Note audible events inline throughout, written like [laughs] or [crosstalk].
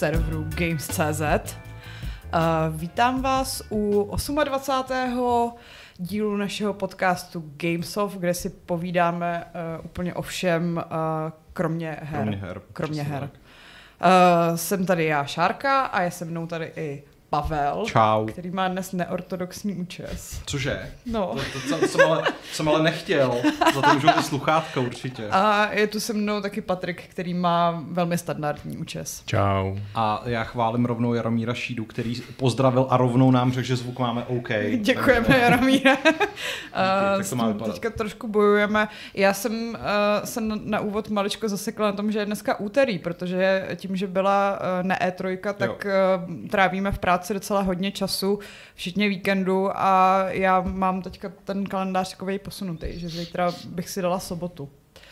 serveru Games.cz. Uh, vítám vás u 28. dílu našeho podcastu Gamesoft, kde si povídáme uh, úplně o všem, uh, kromě her. Kromě her. Kromě her. Uh, jsem tady já, Šárka, a je se mnou tady i Pavel, Čau. který má dnes neortodoxní účes. Cože? No. To, to, to, jsem, ale, jsem ale nechtěl. Za to můžou ty sluchátka určitě. A je tu se mnou taky Patrik, který má velmi standardní účes. Čau. A já chválím rovnou Jaromíra Šídu, který pozdravil a rovnou nám řekl, že zvuk máme OK. [laughs] Děkujeme, Takže- Jaromíre. [laughs] tak to má vypadat. teďka trošku bojujeme. Já jsem uh, se na, na úvod maličko zasekla na tom, že je dneska úterý, protože tím, že byla uh, ne E3, tak uh, trávíme v práci docela hodně času, včetně víkendu a já mám teďka ten kalendář takový posunutý, že zítra bych si dala sobotu.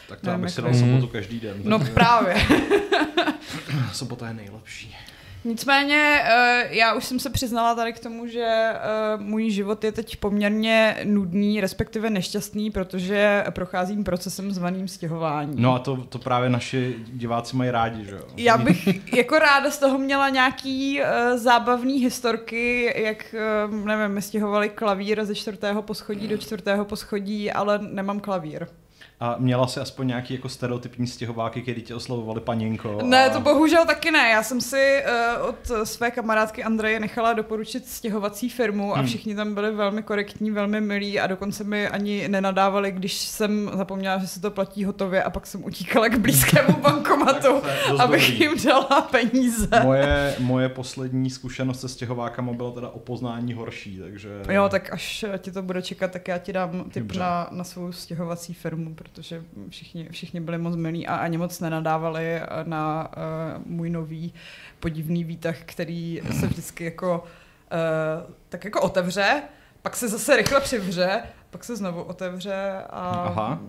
Tak to já bych si dal sobotu každý den. No právě. [laughs] Sobota je nejlepší. Nicméně eh, já už jsem se přiznala tady k tomu, že eh, můj život je teď poměrně nudný, respektive nešťastný, protože procházím procesem zvaným stěhování. No a to, to právě naši diváci mají rádi, že jo? Já bych jako ráda z toho měla nějaký uh, zábavný historky, jak, nevím, my stěhovali klavír ze čtvrtého poschodí do čtvrtého poschodí, ale nemám klavír. A měla si aspoň nějaký jako stereotypní stěhováky, který tě oslovovali paněnko. Ne, a... to bohužel taky ne. Já jsem si uh, od své kamarádky Andreje nechala doporučit stěhovací firmu a Hmm. všichni tam byli velmi korektní, velmi milí a dokonce mi ani nenadávali, když jsem zapomněla, že se to platí hotově a pak jsem utíkala k blízkému [laughs] bankomatu, abych dobrý. jim dala peníze. Moje, moje poslední zkušenost se stěhovákama byla teda o poznání horší, takže... Jo, tak až ti to bude čekat, tak já ti dám tip Dobře. na, na svou stěhovací firmu, protože všichni, všichni byli moc milí a ani moc nenadávali na uh, můj nový podivný výtah, který se vždycky jako uh, tak jako otevře, pak se zase rychle přivře, pak se znovu otevře a Aha.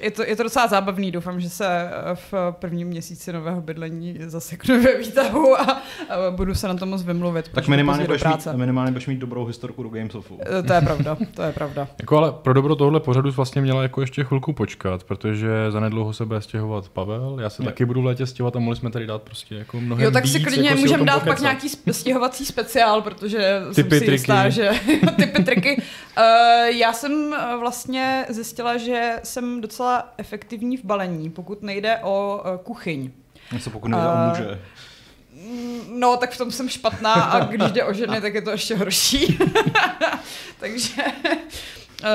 Je to, je to docela zábavný, doufám, že se eh, v prvním měsíci nového bydlení zaseknu ve výtahu a, a budu se na to moc vymluvit. Tak minimálně budeš, mít, práce. minimálně budeš mít dobrou historku do Gamesofu. Eh, To je pravda, to je pravda. [laughs] Jako ale pro dobro tohle pořadu vlastně měla jako ještě chvilku počkat, protože zanedlouho se bude stěhovat Pavel, já se Jo. taky budu v létě stěhovat a mohli jsme tady dát prostě jako mnohem Jo, tak víc, si klidně jako můžeme dát pak nějaký stěhovací speciál, protože Tipy, jsem si triky. jistá, že [laughs] typy, triky. Uh, já jsem vlastně zjistila, že jsem docela efektivní v balení, pokud nejde o uh, kuchyň. Co pokud nejde A- o muže. Mm, No, tak v tom jsem špatná a když jde o ženy, tak je to ještě horší. [laughs] Takže eh,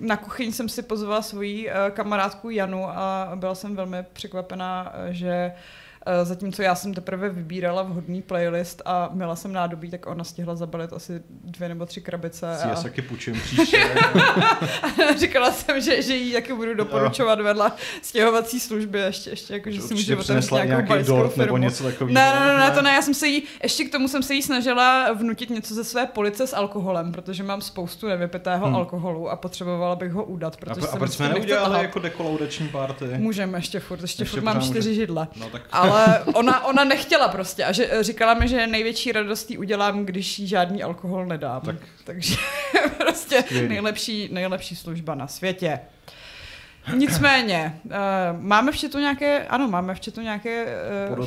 na kuchyň jsem si pozvala svoji eh, kamarádku Janu a byla jsem velmi překvapená, že zatímco já jsem teprve vybírala vhodný playlist a měla jsem nádobí, tak ona stihla zabalit asi dvě nebo tři krabice. Si já A se taky půjčím příště. [laughs] říkala jsem, že, že jí taky budu doporučovat vedle stěhovací služby, ještě, ještě jako, že si může otevřít nějakou nějaký dort nebo firmu. něco takového. Ne, ne, ne, ne, to ne, já jsem se jí, ještě k tomu jsem se jí snažila vnutit něco ze své police s alkoholem, protože mám spoustu nevypitého Hmm. alkoholu a potřebovala bych ho udat, A, protože pro- a jsem proč jsme neudělali jako dekolaudační party? Můžeme ještě furt, ještě, Ještě furt mám čtyři židle. No tak Ale ona, ona nechtěla prostě a že, říkala mi, že největší radost jí udělám, když jí žádný alkohol nedám. Tak. Takže [laughs] prostě nejlepší, nejlepší služba na světě. Nicméně, uh, máme v chatu nějaké, ano, máme v chatu nějaké uh,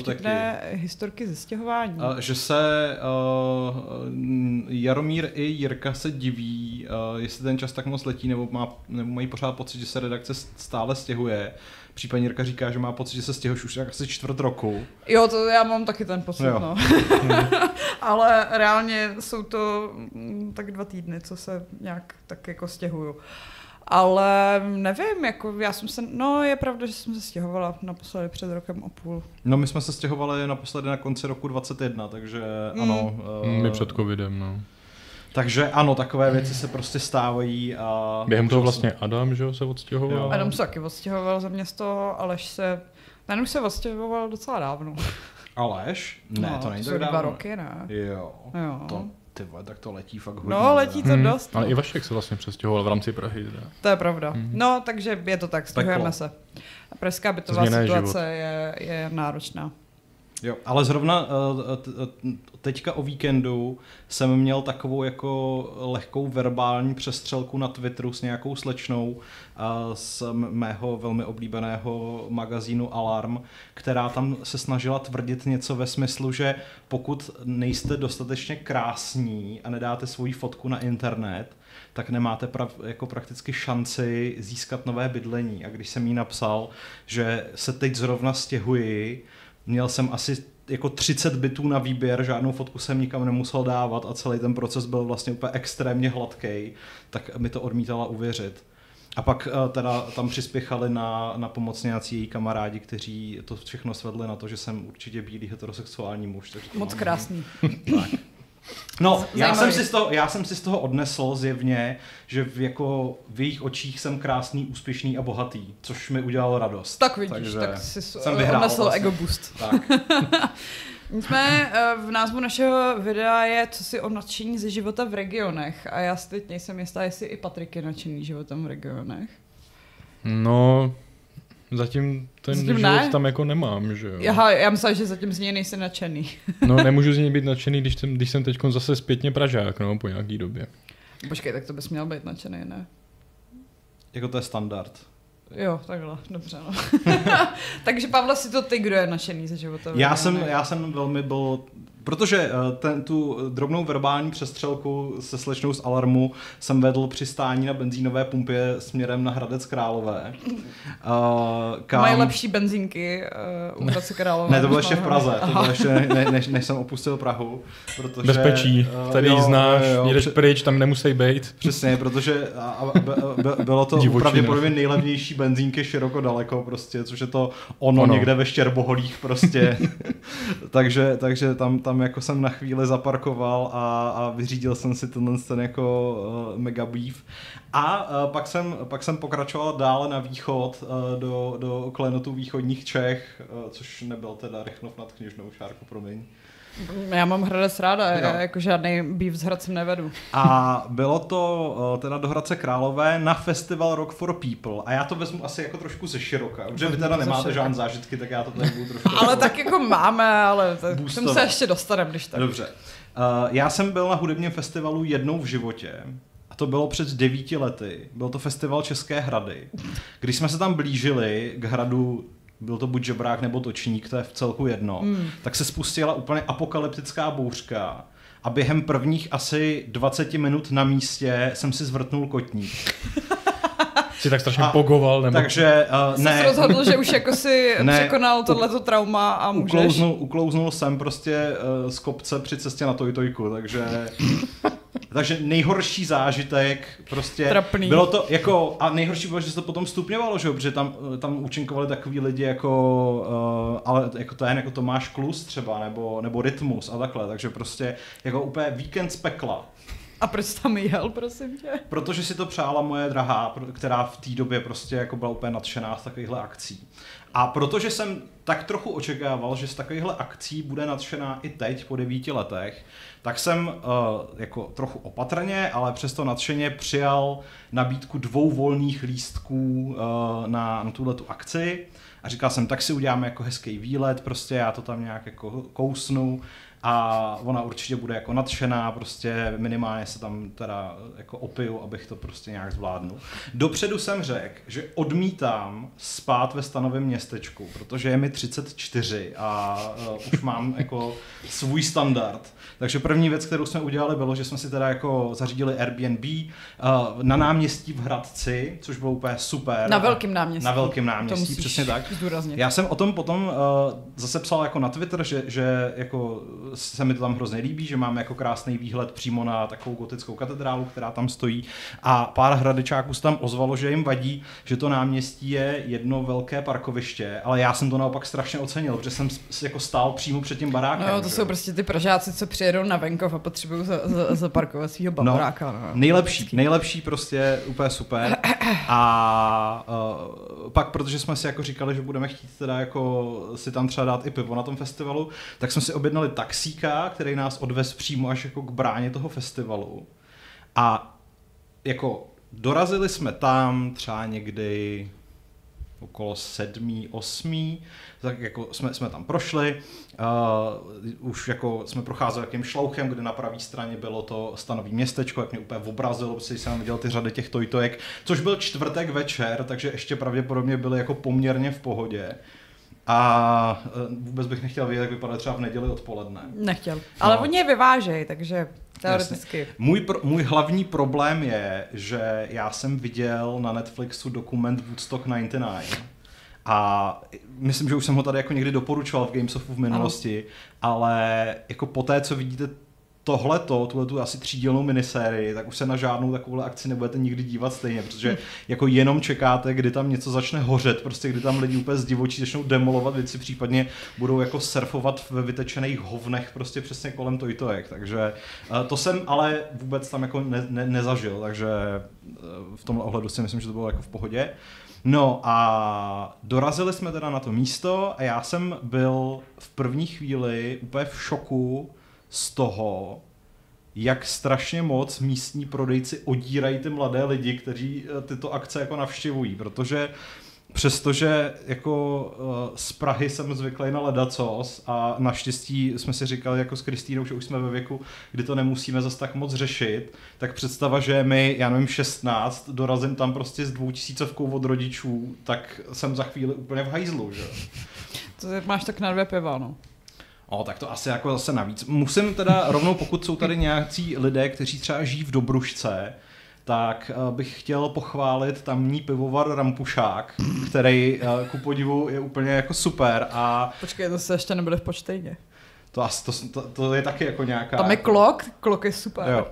historky ze stěhování. A že se uh, Jaromír i Jirka se diví, uh, jestli ten čas tak moc letí, nebo, má, nebo mají pořád pocit, že se redakce stále stěhuje. Případně Jirka říká, že má pocit, že se stěhuješ už tak asi čtvrt roku. Jo, to já mám taky ten pocit, Jo. no. [laughs] Ale reálně jsou to mm, tak dva týdny, co se nějak tak jako stěhuju. Ale nevím, jako já jsem se, no je pravda, že jsem se stěhovala naposledy před rokem a půl. No my jsme se stěhovali naposledy na konci roku 21, takže Mm. ano. uh, My před covidem, no. Takže ano, takové věci se prostě stávají a... Během toho vlastně Adam, že jo, se odstěhoval. Jo. Adam se taky odstěhoval za město, Aleš se, ten už se odstěhoval docela dávno. Aleš? Ne, no, to není tak dva dávno. roky, ne? Jo. Jo. To, ty vole, tak to letí fakt hodně. No, letí to Hmm, dost. Ale no. i Vašek se vlastně přestěhoval v rámci Prahy. Teda. To je pravda. Mhm. No, takže je to tak, stěhujeme se. A pražská bytová Změna je situace je, je náročná. Jo, ale zrovna eh, t- teďka o víkendu jsem měl takovou jako lehkou verbální přestřelku na Twitteru s nějakou slečnou eh, z mého velmi oblíbeného magazínu Alarm, která tam se snažila tvrdit něco ve smyslu, že pokud nejste dostatečně krásní a nedáte svoji fotku na internet, tak nemáte prav, jako prakticky šanci získat nové bydlení. A když jsem jí napsal, že se teď zrovna stěhuji, měl jsem asi jako 30 bitů na výběr, žádnou fotku jsem nikam nemusel dávat a celý ten proces byl vlastně úplně extrémně hladký, tak mi to odmítala uvěřit. A pak eh, teda tam přispěchali na, na pomoc nějací její kamarádi, kteří to všechno svedli na to, že jsem určitě bílý heterosexuální muž. Takže to Moc mám- krásný. tak. No, já jsem, si z toho, já jsem si z toho odnesl zjevně, že v, jako v jejich očích jsem krásný, úspěšný a bohatý, což mi udělalo radost. Tak vidíš, Takže tak si jsem vyhrál odnesl vlastně. ego boost. Tak. [laughs] [laughs] Nicméně eh, v názvu našeho videa je co si o nadšení ze života v regionech a já si teď nejsem jistá, jestli i Patrik je nadšený životem v regionech. No, zatím ten Zatím život ne? tam jako nemám, že jo. Aha, já myslím, že zatím z něj nejsi nadšený. [laughs] No, nemůžu z něj být [laughs] nadšený, když jsem, když jsem teď zase zpětně Pražák, no, po nějaký době. Počkej, tak to bys měl být nadšený, ne? Jako to je standard. Jo, takhle, dobře, no. [laughs] Takže Pavle, si to ty, kdo je nadšený ze života Já jsem, já jsem velmi byl, protože eh, ten, tu drobnou verbální přestřelku se slečnou z Alarmu jsem vedl při stání na benzínové pumpě směrem na Hradec Králové. Uh, kam... Mají lepší benzínky uh, u Hradce Králové. Ne, to bylo ještě v. Praze, to bylo ještě ne, než, než jsem opustil Prahu. Protože, Bezpečí, tady jo, ji znáš, jo, jedeš pryč, tam nemusí být. Přesně, protože a, a, b, b, bylo to Divočina. pravděpodobně nejlevnější benzínky široko daleko prostě, což je to ono, Ono. někde ve Štěrboholích prostě. [laughs] takže, takže tam, tam jako jsem na chvíli zaparkoval a, a vyřídil jsem si tenhle ten jako uh, mega beef. A uh, pak, jsem, pak jsem pokračoval dále na východ uh, do, do klenotů východních Čech, uh, což nebyl teda Rychnov nad Kněžnou šárku, promiň. Já mám Hradec ráda, Jo. já jako žádný býv s Hradcem nevedu. A bylo to uh, teda do Hradce Králové na festival Rock for People. A já to vezmu asi jako trošku ze široka. Protože vy teda nemáte žádné zážitky, tak já to tady budu trošku... Ale tak jako máme, ale tak k tomu Boostovat. se ještě dostaneme, když tak. Dobře. Uh, já jsem byl na hudebním festivalu jednou v životě. A to bylo před devíti lety. Byl to festival České hrady. Když jsme se tam blížili k hradu byl to buď žebrák nebo točník, to je v celku jedno, Hmm. tak se spustila úplně apokalyptická bouřka a během prvních asi 20 minut na místě jsem si zvrtnul kotník. [laughs] Si tak strašně A- pogoval, nebo... Takže uh, Jsi ne, se rozhodl, že už jako si [laughs] Ne. překonal tohleto trauma a můžeš... uklouznul, uklouznul jsem prostě uh, z kopce při cestě na Tojtojku, takže... [laughs] Takže nejhorší zážitek, prostě Trapný. bylo to jako, a nejhorší bylo, že se to potom stupňovalo, že jo, protože tam, tam účinkovali takový lidi jako, uh, ale jako to je jako Tomáš Klus třeba, nebo, nebo Rytmus a takhle, takže prostě jako úplně víkend z pekla. A proč tam jel, prosím tě? Protože si to přála moje drahá, která v té době prostě jako byla úplně nadšená z takovýchhle akcí. A protože jsem tak trochu očekával, že z takovýchhle akcí bude nadšená i teď po devíti letech, tak jsem uh, jako trochu opatrně, ale přesto nadšeně přijal nabídku dvou volných lístků uh, na, na tuhle tu akci. A říkal jsem, tak si uděláme jako hezký výlet, prostě já to tam nějak jako kousnu a ona určitě bude jako nadšená, prostě minimálně se tam teda jako opiju, abych to prostě nějak zvládnul. Dopředu jsem řekl, že odmítám spát ve stanovém městečku, protože je mi 34 a uh, už mám jako svůj standard. Takže první věc, kterou jsme udělali, bylo, že jsme si teda jako zařídili Airbnb uh, na náměstí v Hradci, což bylo úplně super. Na velkém náměstí. Na velkém náměstí, přesně tak. zdůraznit. Já jsem o tom potom uh, zase psal jako na Twitter, že, že jako se mi to tam hrozně líbí, že máme jako krásný výhled přímo na takovou gotickou katedrálu, která tam stojí a pár hradečáků se tam ozvalo, že jim vadí, že to náměstí je jedno velké parkoviště, ale já jsem to naopak strašně ocenil, protože jsem jako stál přímo před tím barákem. No, to že jsou prostě ty Pražáci, co přijedou na venkov a potřebují za, za, zaparkovat svého baboráka. No. Nejlepší, nejlepší prostě, úplně super. A uh, pak, protože jsme si jako říkali, že budeme chtít teda jako si tam třeba dát i pivo na tom festivalu, tak jsme si objednali taxíka, který nás odvez přímo až jako k bráně toho festivalu. A jako dorazili jsme tam třeba někdy okolo sedmý, osmý, tak jako jsme, jsme tam prošli, uh, už jako jsme procházeli jakým šlouchem, kde na pravé straně bylo to stanový městečko, jak mě úplně obrazilo, protože jsem viděl ty řady těch tojtojek, což byl čtvrtek večer, takže ještě pravděpodobně byly jako poměrně v pohodě. A uh, vůbec bych nechtěl vědět, jak vypadá třeba v neděli odpoledne. Nechtěl. Ale No. oni je vyvážejí, takže teoreticky. Můj, pro, můj hlavní problém je, že já jsem viděl na Netflixu dokument Woodstock 99 a myslím, že už jsem ho tady jako někdy doporučoval v Gamesofu v minulosti, ale jako po té, co vidíte tohleto, tuhle tu asi třídělnou minisérii, tak už se na žádnou takovou akci nebudete nikdy dívat stejně, protože jako jenom čekáte, kdy tam něco začne hořet, prostě kdy tam lidi úplně z divočí začnou demolovat věci, případně budou jako surfovat ve vytečených hovnech prostě přesně kolem tojtojek, takže eh, to jsem ale vůbec tam jako ne, ne, nezažil, takže eh, v tomhle ohledu si myslím, že to bylo jako v pohodě. No a dorazili jsme teda na to místo a já jsem byl v první chvíli úplně v šoku z toho, jak strašně moc místní prodejci odírají ty mladé lidi, kteří eh, tyto akce jako navštěvují, protože Přestože jako uh, z Prahy jsem zvyklý na ledacos a naštěstí jsme si říkali jako s Kristýnou, že už jsme ve věku, kdy to nemusíme zase tak moc řešit, tak představa, že mi, já nevím, 16, dorazím tam prostě s dvoutisícovkou od rodičů, tak jsem za chvíli úplně v hajzlu, že? To máš tak na dvě piva, no. O, tak to asi jako zase navíc. Musím teda rovnou, pokud jsou tady nějací lidé, kteří třeba žijí v Dobrušce, tak uh, bych chtěl pochválit tamní pivovar Rampušák, který uh, ku podivu je úplně jako super a Počkej, to se ještě nebude v počtejně. to, asi, to, to, to je taky jako nějaká... Tam je klok, klok je super. Jo.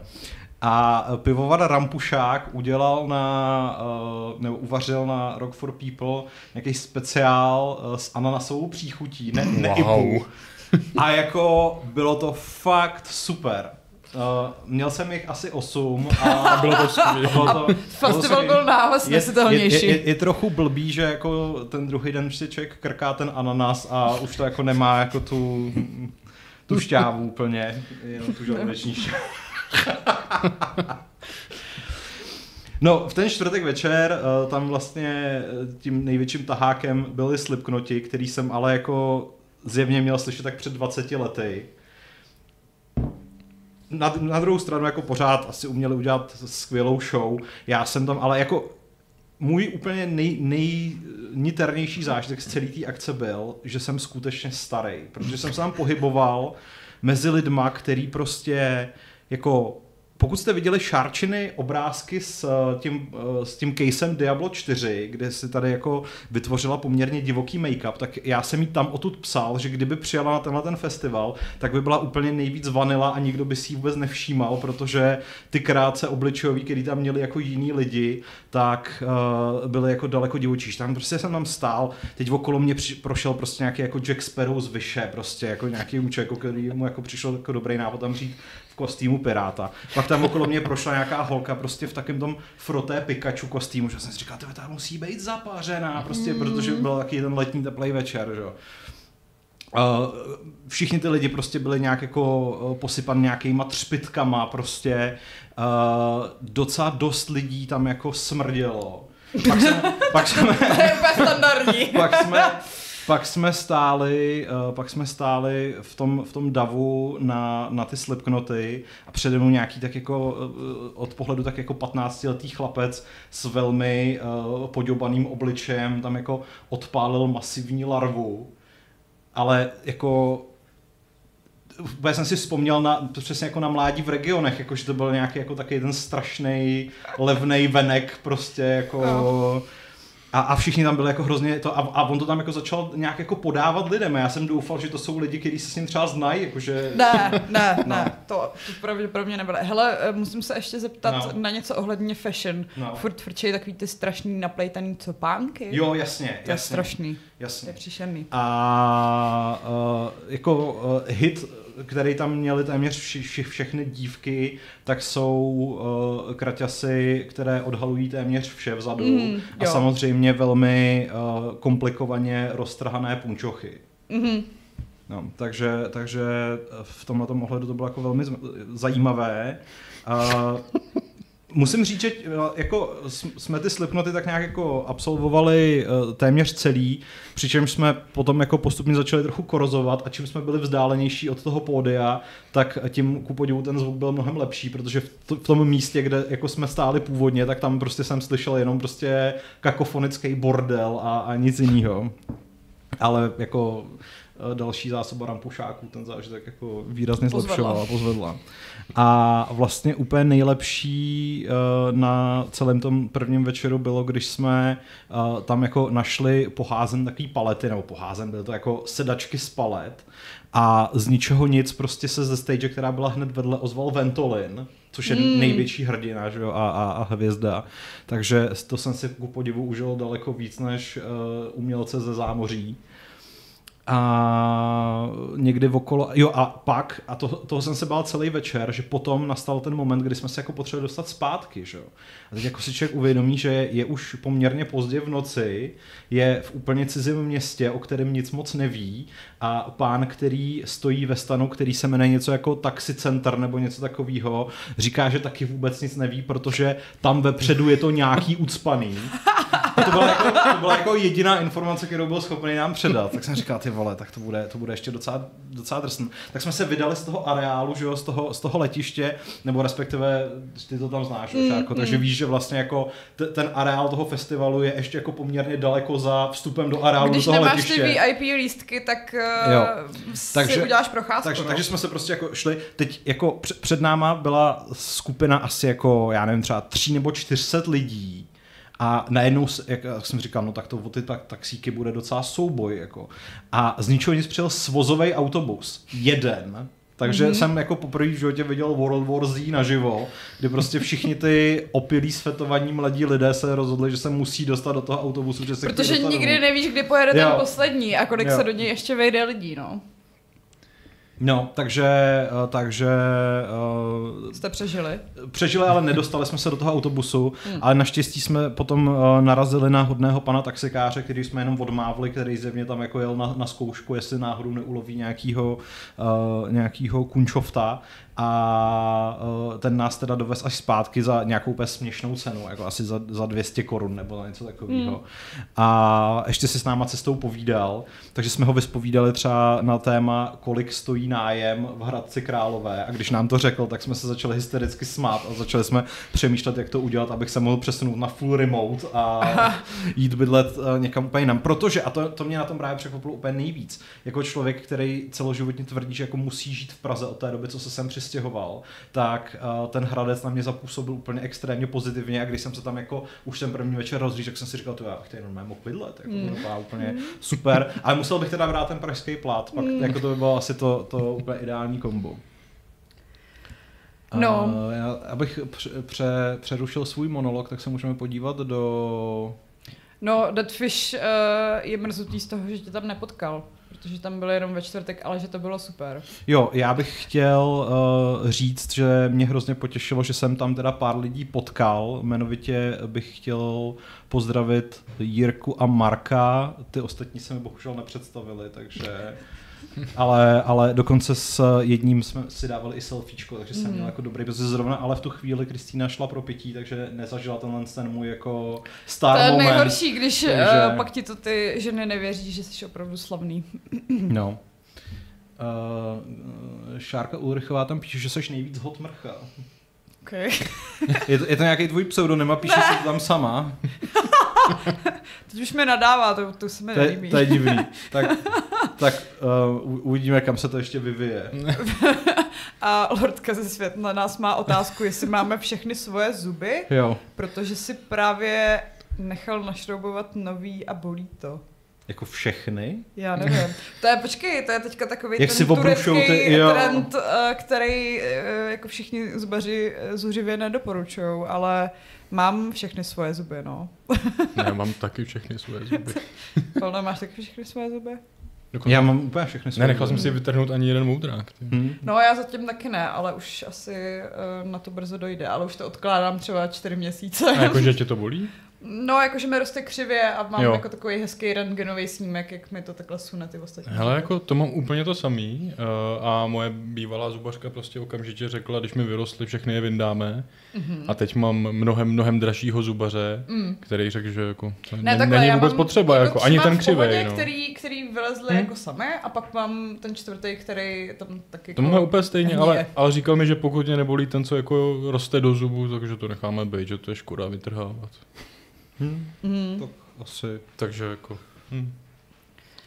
A eh, pivovar Rampušák udělal na, nebo uvařil na Rock for People nějaký speciál s ananasovou příchutí, ne, ne Wow. IPU. A jako bylo to fakt super. Uh, měl jsem jich asi 8 [laughs] a Bylo to skvělé. Festival byl návaz je, je, nesitelnější. je, je, trochu blbý, že jako ten druhý den si člověk krká ten ananas a už to jako nemá jako tu, tu šťávu úplně, jenom tu žaludeční šťávu. [laughs] No, v ten čtvrtek večer eh, tam vlastně tím největším tahákem byli Slipknoti, který jsem ale jako zjevně měl slyšet tak před 20 lety. Na, na druhou stranu jako pořád asi uměli udělat skvělou show. Já jsem tam, ale jako můj úplně nej, nejniternější zážitek z celé té akce byl, že jsem skutečně starý, protože jsem se tam pohyboval mezi lidma, který prostě jako pokud jste viděli Šárčiny obrázky s eh, tím, eh, s tím casem Diablo 4, kde si tady jako vytvořila poměrně divoký make-up, tak já jsem jí tam odtud psal, že kdyby přijela na tenhle ten festival, tak by byla úplně nejvíc vanila a nikdo by si ji vůbec nevšímal, protože ty krátce obličejový, který tam měli jako jiní lidi, tak uh, byly jako daleko divočíš. Tam prostě jsem tam stál, teď okolo mě při, prošel prostě nějaký jako Jack Sparrow z Vyše, prostě jako nějaký úček, který mu jako přišel jako dobrý nápad tam říct kostýmu piráta. Pak tam okolo mě prošla nějaká holka prostě v takém tom froté Pikachu kostýmu, že jsem si říkal, ta musí být zapařená, prostě, protože byl taky ten letní teplý večer, že jo. Uh, všichni ty lidi prostě byli nějak jako uh, posypan nějakýma třpitkama, prostě uh, docela dost lidí tam jako smrdělo. Pak jsme, pak [laughs] jsme, To je úplně standardní. pak jsme, pak jsme stáli, uh, pak jsme stáli v tom, v tom davu na, na ty slipknoty a přede mnou nějaký tak jako uh, od pohledu tak jako 15 letý chlapec s velmi uh, poděbaným obličejem tam jako odpálil masivní larvu. Ale jako Úplně jsem si vzpomněl na, přesně jako na mládí v regionech, jako že to byl nějaký jako taky ten strašný levný venek prostě jako... No. A, a všichni tam byli jako hrozně to, a, a on to tam jako začal nějak jako podávat lidem a já jsem doufal, že to jsou lidi, kteří se s ním třeba znají, jakože... Ne, ne, [laughs] No. ne, to, to pravděpodobně nebylo. Hele, eh, musím se ještě zeptat No. na něco ohledně fashion. No. Furt frčejí takový ty strašný naplejtaný copánky. Jo, jasně, To je jasně, strašný, to je jasně. příšerný. A uh, jako uh, hit, který tam měli téměř vši, vši, všechny dívky, tak jsou uh, kraťasy, které odhalují téměř vše vzadu. Mm, a jo. samozřejmě velmi uh, komplikovaně roztrhané punčochy. Mhm. No, takže, takže v tomhle ohledu to bylo jako velmi zajímavé. Uh, Musím říct, že no, jako jsme ty slipnoty tak nějak jako absolvovali uh, téměř celý, přičemž jsme potom jako postupně začali trochu korozovat a čím jsme byli vzdálenější od toho pódia, tak tím ku podivu ten zvuk byl mnohem lepší, protože v, to, v tom místě, kde jako jsme stáli původně, tak tam prostě jsem slyšel jenom prostě kakofonický bordel a, a nic jiného. Ale jako Eh, další zásoba rampušáků ten zážitek jako výrazně zlepšovala, pozvedla. A vlastně úplně nejlepší eh, na celém tom prvním večeru bylo, když jsme eh, tam jako našli poházen takový palety, nebo poházen, byly to jako sedačky z palet a z ničeho nic prostě se ze stage, která byla hned vedle, ozval Ventolin, což je mm. největší hrdina že jo, a, a, a hvězda. Takže to jsem si ku podivu užil daleko víc než uh, umělce ze zámoří a někdy okolo, jo a pak, a to, toho jsem se bál celý večer, že potom nastal ten moment, kdy jsme se jako potřebovali dostat zpátky, že jo. A teď jako si člověk uvědomí, že je už poměrně pozdě v noci, je v úplně cizím městě, o kterém nic moc neví a pán, který stojí ve stanu, který se jmenuje něco jako taxi center nebo něco takového, říká, že taky vůbec nic neví, protože tam vepředu je to nějaký ucpaný. [laughs] A to byla, jako, to byla jako jediná informace, kterou byl schopný nám předat. Tak jsem říkal, ty vole, tak to bude, to bude ještě docela, docela drsný. Tak jsme se vydali z toho areálu, že jo, z toho, z toho letiště, nebo respektive ty to tam znáš, mm, Šárko, mm. takže víš, že vlastně jako t- ten areál toho festivalu je ještě jako poměrně daleko za vstupem do areálu Když do toho nemáš letiště. ty VIP lístky, tak uh, Jo. si Takže- uděláš procházku. Takže, no. takže jsme se prostě jako šli, teď jako před, náma byla skupina asi jako, já nevím, třeba tří nebo čtyřset lidí a najednou, jak jak jsem říkal, no tak to o ty tak, taxíky bude docela souboj, jako. A z ničeho nic přijel svozový autobus. Jeden. Takže mm-hmm. jsem jako poprvé v životě viděl World War Z naživo, kdy prostě všichni ty opilí svetovaní mladí lidé se rozhodli, že se musí dostat do toho autobusu, že se Protože nikdy domů. nevíš, kdy pojede ten Jo. poslední a kolik Jo. se do něj ještě vejde lidí, no. No, takže, eh, takže uh, Jste přežili. přežili, ale nedostali jsme se do toho autobusu, Hmm. ale naštěstí jsme potom uh, narazili na hodného pana taxikáře, který jsme jenom odmávli, který zjevně tam jako jel na, na zkoušku, jestli náhodou neuloví nějakýho, uh, nějakýho kunčofta a uh, ten nás teda dovez až zpátky za nějakou úplně směšnou cenu, jako asi za, za 200 korun nebo za něco takového. Hmm. A ještě si s náma cestou povídal, takže jsme ho vyspovídali třeba na téma, kolik stojí nájem v Hradci Králové a když nám to řekl, tak jsme se začali hystericky smát a začali jsme přemýšlet, jak to udělat, abych se mohl přesunout na full remote a jít bydlet eh, někam úplně jinam. Protože, a to, to mě na tom právě překvapilo úplně nejvíc, jako člověk, který celoživotně tvrdí, že jako musí žít v Praze od té doby, co se sem přistěhoval, tak eh, ten Hradec na mě zapůsobil úplně extrémně pozitivně a když jsem se tam jako už ten první večer rozříš, tak jsem si říkal, to já bych tady normálně mohl bydlet, jako to vypadá úplně super, ale musel bych teda brát ten pražský plat, pak jako to by bylo asi to, to úplně ideální kombo. No. A já, abych pře, pře, přerušil svůj monolog, tak se můžeme podívat do... No, Deadfish uh, je mrzutý z toho, že tě tam nepotkal. Protože tam byl jenom ve čtvrtek, ale že to bylo super. Jo, já bych chtěl uh, říct, že mě hrozně potěšilo, že jsem tam teda pár lidí potkal. Jmenovitě bych chtěl pozdravit Jirku a Marka. Ty ostatní se mi bohužel nepředstavili, takže... Ale, ale dokonce s jedním jsme si dávali i selfiečko, takže jsem Mm. měl jako dobrý, protože zrovna, ale v tu chvíli Kristýna šla pro pití, takže nezažila tenhle ten můj jako star to je moment. nejhorší, když takže- uh, pak ti to ty ženy nevěří, že jsi opravdu slavný. [clears throat] No. Uh, Šárka Ulrichová tam píše, že jsi nejvíc hot mrcha. Okay. Je to, je to nějaký tvůj pseudonym a píše si to tam sama. [laughs] Teď už mi nadává, to, to se mi To je, to je divný. Tak, [laughs] tak uh, uvidíme, kam se to ještě vyvije. [laughs] A Lordka ze svět na nás má otázku, jestli máme všechny svoje zuby, Jo. protože si právě nechal našroubovat nový a bolí to. Jako všechny? Já nevím. To je, počkej, to je teďka takový Jak ten si ty- turecký jo. trend, eh, který eh, jako všichni zubaři zuřivě nedoporučují, ale mám všechny svoje zuby, no. Ne, mám taky všechny svoje zuby. [laughs] Pavel, máš taky všechny svoje zuby? Dokonce... Já mám úplně všechny svoje Nenechal jsem si vytrhnout ani jeden moudrák. ty. Hm. No já zatím taky ne, ale už asi uh, na to brzo dojde, ale už to odkládám třeba čtyři měsíce. A jakože tě to bolí? [laughs] No, jakože mi roste křivě a mám Jo. jako takový hezký rentgenový snímek, jak mi to takhle sune ty ostatní. Hele, jako to mám úplně to samý uh, a moje bývalá zubařka prostě okamžitě řekla, když mi vyrostly, všechny je vyndáme Mhm. a teď mám mnohem, mnohem dražšího zubaře, Mm. který řekl, že jako to Ne, takhle, není vůbec mám potřeba, jako, ani třeba ten křivej, no. který, který vylezly Hmm. jako samé a pak mám ten čtvrtý, který tam taky To máme úplně stejně, ale, ale říkal mi, že pokud mě nebolí ten, co jako roste do zubu, takže to necháme být, že to je škoda vytrhávat. Hm, Mm. tak asi. Takže jako... Hm.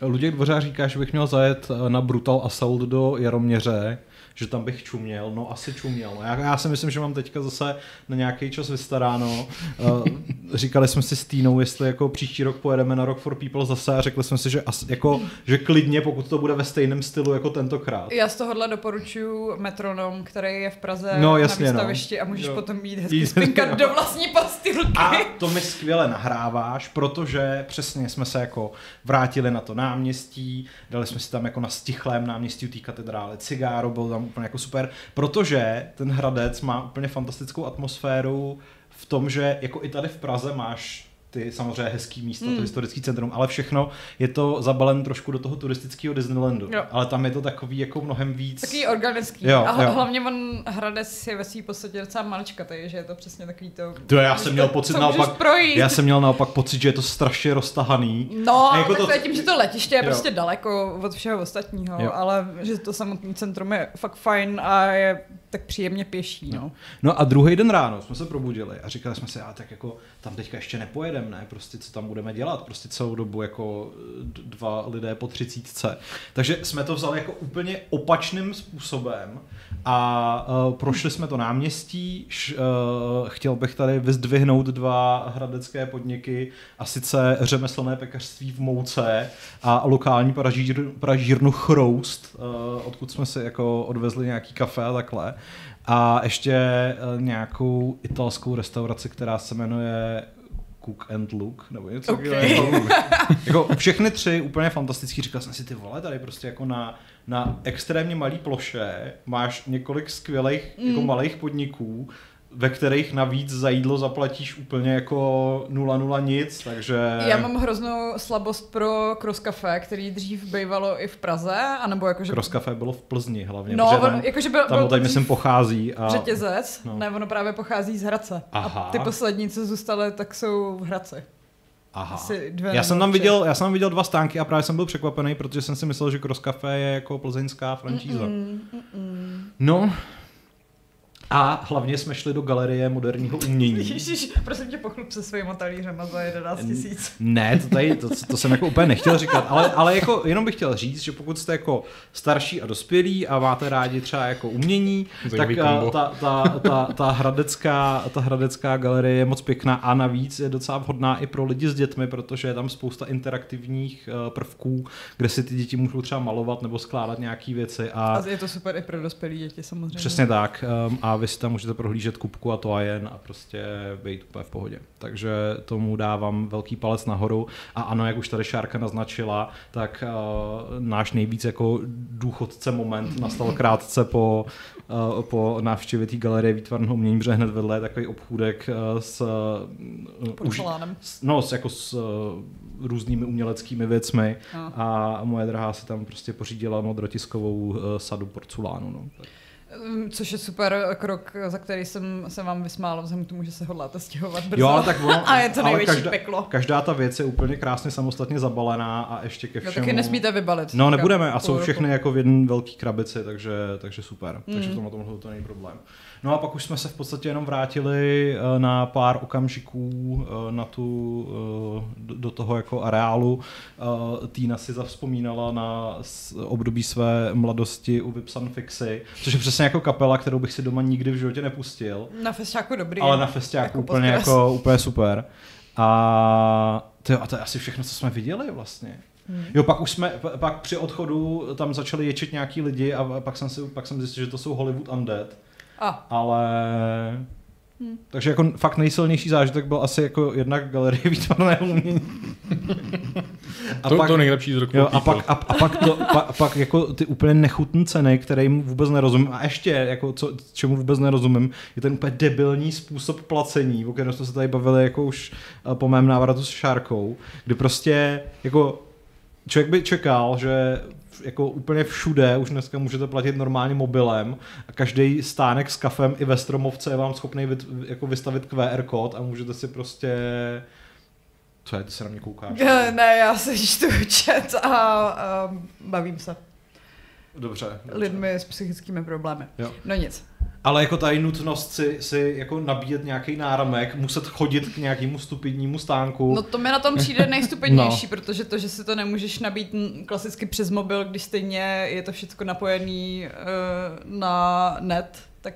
Luděk Dvořák říká, že bych měl zajet na Brutal Assault do Jaroměře, že tam bych čuměl, no asi čuměl. Já, já si myslím, že mám teďka zase na nějaký čas vystaráno. Uh, [laughs] říkali jsme si s Týnou, jestli jako příští rok pojedeme na Rock for People zase a řekli jsme si, že, as, jako, že klidně, pokud to bude ve stejném stylu jako tentokrát. Já z tohohle doporučuji Metronom, který je v Praze No, jasně, na no. výstavišti a můžeš Jo. potom jít hezky spinkat no. [laughs] do vlastní pastilky. A to mi skvěle nahráváš, protože přesně jsme se jako vrátili na to náměstí, dali jsme si tam jako na stichlém náměstí u té katedrály cigáro, bylo tam úplně jako super, protože ten Hradec má úplně fantastickou atmosféru v tom, že jako i tady v Praze máš ty samozřejmě hezký místa, Mm. to historický centrum, ale všechno je to zabalen trošku do toho turistického Disneylandu. Jo. Ale tam je to takový jako mnohem víc. Takový organický. Jo, a jo. hlavně on Hradec je ve své podstatě docela maličkatý, že je to přesně takový to... To já jsem měl to- pocit naopak, projít. já jsem měl naopak pocit, že je to strašně roztahaný. No, A jako tak to- tím, že to letiště je Jo. prostě daleko od všeho ostatního, Jo. ale že to samotné centrum je fakt fajn a je tak příjemně pěší, no. No a druhý den ráno jsme se probudili a říkali jsme si, a tak jako tam teďka ještě nepojedeme, ne? Prostě co tam budeme dělat? Prostě celou dobu jako d- dva lidé po třicítce. Takže jsme to vzali jako úplně opačným způsobem a uh, prošli jsme to náměstí. Š, uh, chtěl bych tady vyzdvihnout dva hradecké podniky a sice řemeslné pekařství v Mouce a lokální pražír, pražírnu Chroust, uh, odkud jsme si jako odvezli nějaký kafe a takhle. A ještě eh, nějakou italskou restauraci, která se jmenuje Cook and Look, nebo něco Ok. takového. jako všechny tři úplně fantastický. Říkal jsem si, ty vole, tady prostě jako na, na extrémně malý ploše máš několik skvělých mm. jako malých podniků, ve kterých navíc za jídlo zaplatíš úplně jako nula nula nic, takže... Já mám hroznou slabost pro Cross Cafe, který dřív bývalo i v Praze, anebo jakože... Cross Cafe bylo v Plzni hlavně, No, on, tam, jakože byl, tam byl tady myslím pochází. A... řetězec, no. ne, ono právě pochází z Hradce. Aha. A ty poslední, co zůstaly, tak jsou v Hradci. Aha. Asi dvě Já jsem tam tři. viděl, já jsem tam viděl dva stánky a právě jsem byl překvapený, protože jsem si myslel, že Cross Cafe je jako plzeňská franšíza. Mm, mm, mm. No, a hlavně jsme šli do galerie moderního umění. [laughs] Ježiš, prosím tě, pochlup se svýma talířema za 11 tisíc. Ne, to, tady, to, to, jsem jako úplně nechtěl říkat, ale, ale jako jenom bych chtěl říct, že pokud jste jako starší a dospělí a máte rádi třeba jako umění, tak Zajímavý a, kombo. ta, ta, ta, ta, hradecká, ta hradecká galerie je moc pěkná a navíc je docela vhodná i pro lidi s dětmi, protože je tam spousta interaktivních eh, prvků, kde si ty děti můžou třeba malovat nebo skládat nějaké věci a, A je to super i pro dospělé děti samozřejmě. Přesně tak. Um, a vy si tam můžete prohlížet kupku a to a jen a prostě být úplně v pohodě. Takže tomu dávám velký palec nahoru. A ano, jak už tady Šárka naznačila, tak uh, náš nejvíc jako důchodce moment nastal krátce po, uh, po návštěvě té galerie výtvarného umění, protože hned vedle je takový obchůdek uh, s, uh, už, s, no, s, jako s uh, různými uměleckými věcmi No. a moje drahá si tam prostě pořídila modrotiskovou uh, sadu porcelánu. No. Tak. Mm, Což je super krok, za který jsem se vám vysmála, vzhledem k tomu, že se hodláte stěhovat brzo. Jo, ale tak ono, [laughs] A je to největší každá, peklo. Každá ta věc je úplně krásně samostatně zabalená a ještě ke všemu... taky nesmíte vybalit. No nebudeme a jsou všechny jako v jedné velké krabici, takže, takže super. Mm. Takže v tomhle to není problém. No a pak už jsme se v podstatě jenom vrátili eh, na pár okamžiků eh, na tu, eh, do toho jako areálu. Týna si zavzpomínala na období své mladosti u Vipsan Fixy, což je přesně jako kapela, kterou bych si doma nikdy v životě nepustil. Na festiáku dobrý. Ale na festiáku Jako úplně, jako, úplně super. A, tyjo, a to je asi všechno, co jsme viděli vlastně. Hmm. Jo, pak už jsme, pa- pak při odchodu tam začali ječet nějaký lidi a pak jsem, si, pak jsem zjistil, že to jsou Hollywood Undead, A, ale... Hmm. Takže jako fakt nejsilnější zážitek byl asi jako jednak galerie [laughs] výtvarného umění. A to, pak- to nejlepší z roku. Jo, a pak, a, a pak, to, pa, pak jako ty úplně nechutné ceny, kterým vůbec nerozumím. A ještě, jako co, čemu vůbec nerozumím, je ten úplně debilní způsob placení, o kterém jsme se tady bavili jako už eh, po mém návratu s Šárkou, kdy prostě jako člověk by čekal, že jako úplně všude už dneska můžete platit normálně mobilem a každý stánek s kafem i ve Stromovce je vám schopný vyt, jako vystavit QR kód a můžete si prostě co je, ty se na mě koukáš? [laughs] Ne, já se čtu chat a, a bavím se Dobře. dobře. lidmi s psychickými problémy. Jo. No nic. Ale jako tady nutnost si, si jako nabíjet nějaký náramek, muset chodit k nějakému stupidnímu stánku. No to mi na tom přijde nejstupidnější, [laughs] no. protože to, že si to nemůžeš nabít klasicky přes mobil, když stejně je to všechno napojený uh, na net, tak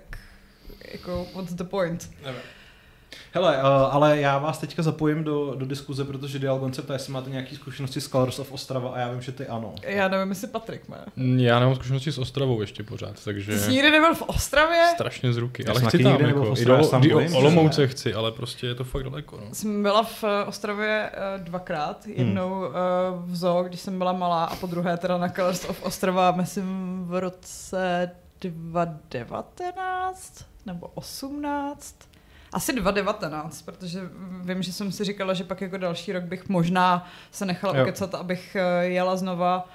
jako what's the point? Hele, uh, ale já vás teďka zapojím do, do diskuze, protože Dialgon se ptá, jestli máte nějaké zkušenosti s Colors of Ostrava a já vím, že ty ano. Já nevím, jestli Patrik má. Já nemám zkušenosti s Ostravou ještě pořád, takže jsi nikdy nebyl v Ostravě? strašně z ruky. Já ale chci tam jako, i Ostravě, do, já se tam i o bojím, že Olomouce ne. chci, ale prostě je to fakt daleko. No. Jsem byla v eh, Ostravě eh, dvakrát, jednou eh, v zoo, když jsem byla malá a po druhé teda na Colors of Ostrava, myslím v roce 2019 nebo 18. Asi 2019, protože vím, že jsem si říkala, že pak jako další rok bych možná se nechala Jo. abych eh, jela znova.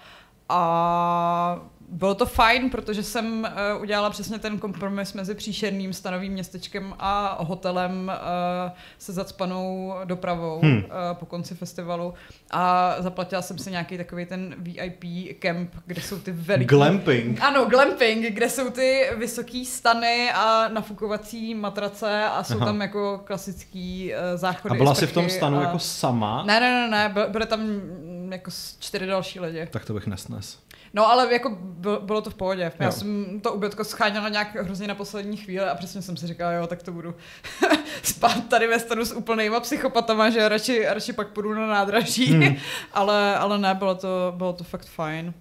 A bylo to fajn, protože jsem uh, udělala přesně ten kompromis mezi příšerným stanovým městečkem a hotelem uh, se zacpanou dopravou Hmm. uh, po konci festivalu a zaplatila jsem si nějaký takový ten VIP camp, kde jsou ty veliký... Glamping. Ano, glamping, kde jsou ty vysoký stany a nafukovací matrace a jsou Aha. tam jako klasický uh, záchody. A byla jsi v tom stanu a... jako sama? Ne, ne, ne, ne, byl- byly tam mm, jako čtyři další lidi. Tak to bych nesnes. No ale jako bylo, to v pohodě. Já Jo. jsem to ubytko scháněla nějak hrozně na poslední chvíli a přesně jsem si říkala, jo, tak to budu [laughs] spát tady ve stanu s úplnýma psychopatama, že radši, radši pak půjdu na nádraží. Hmm. [laughs] ale, ale ne, bylo to, bylo to fakt fajn.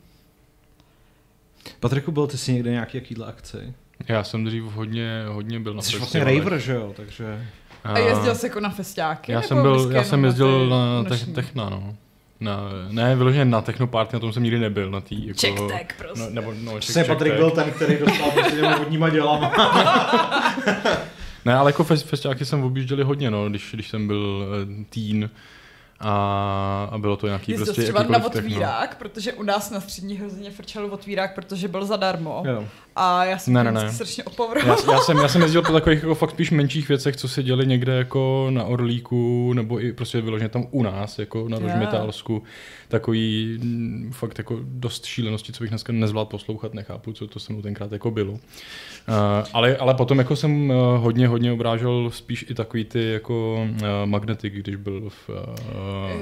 Patriku, byl ty si někde nějaký jakýhle akci? Já jsem dřív hodně, hodně byl na Jsi vlastně raver, že jo? Takže... A jezdil jsi jako na festiáky? Já jsem, byl, já jsem jezdil ty na te- techna, no. Na, ne, vyloženě na technoparty, na tom jsem nikdy nebyl, na tý, jako... Check tag prostě. No, nebo, no, check, Přesně check Patrik byl ten, který dostal [laughs] prostě těma vodníma dělama. [laughs] Ne, ale jako fest, festiáky jsem objížděli hodně, no, když, když jsem byl uh, teen. A, a bylo to nějaký Jezdil prostě třeba na techno. otvírák, protože u nás na střední hrozně frčel otvírák, protože byl zadarmo. Jo. A já jsem Ne, ne, ne, strašně opovrhovala. Já, já, jsem, já jsem jezdil po takových jako fakt spíš menších věcech, co se děli někde jako na Orlíku, nebo i prostě vyloženě tam u nás, jako na. Rožmitálsku. Takový mm, fakt jako dost šílenosti, co bych dneska nezvládl poslouchat, nechápu, co to se mnou tenkrát jako bylo. Uh, ale, ale potom jako jsem uh, hodně, hodně obrážel spíš i takový ty jako uh, magnetik, když byl v uh,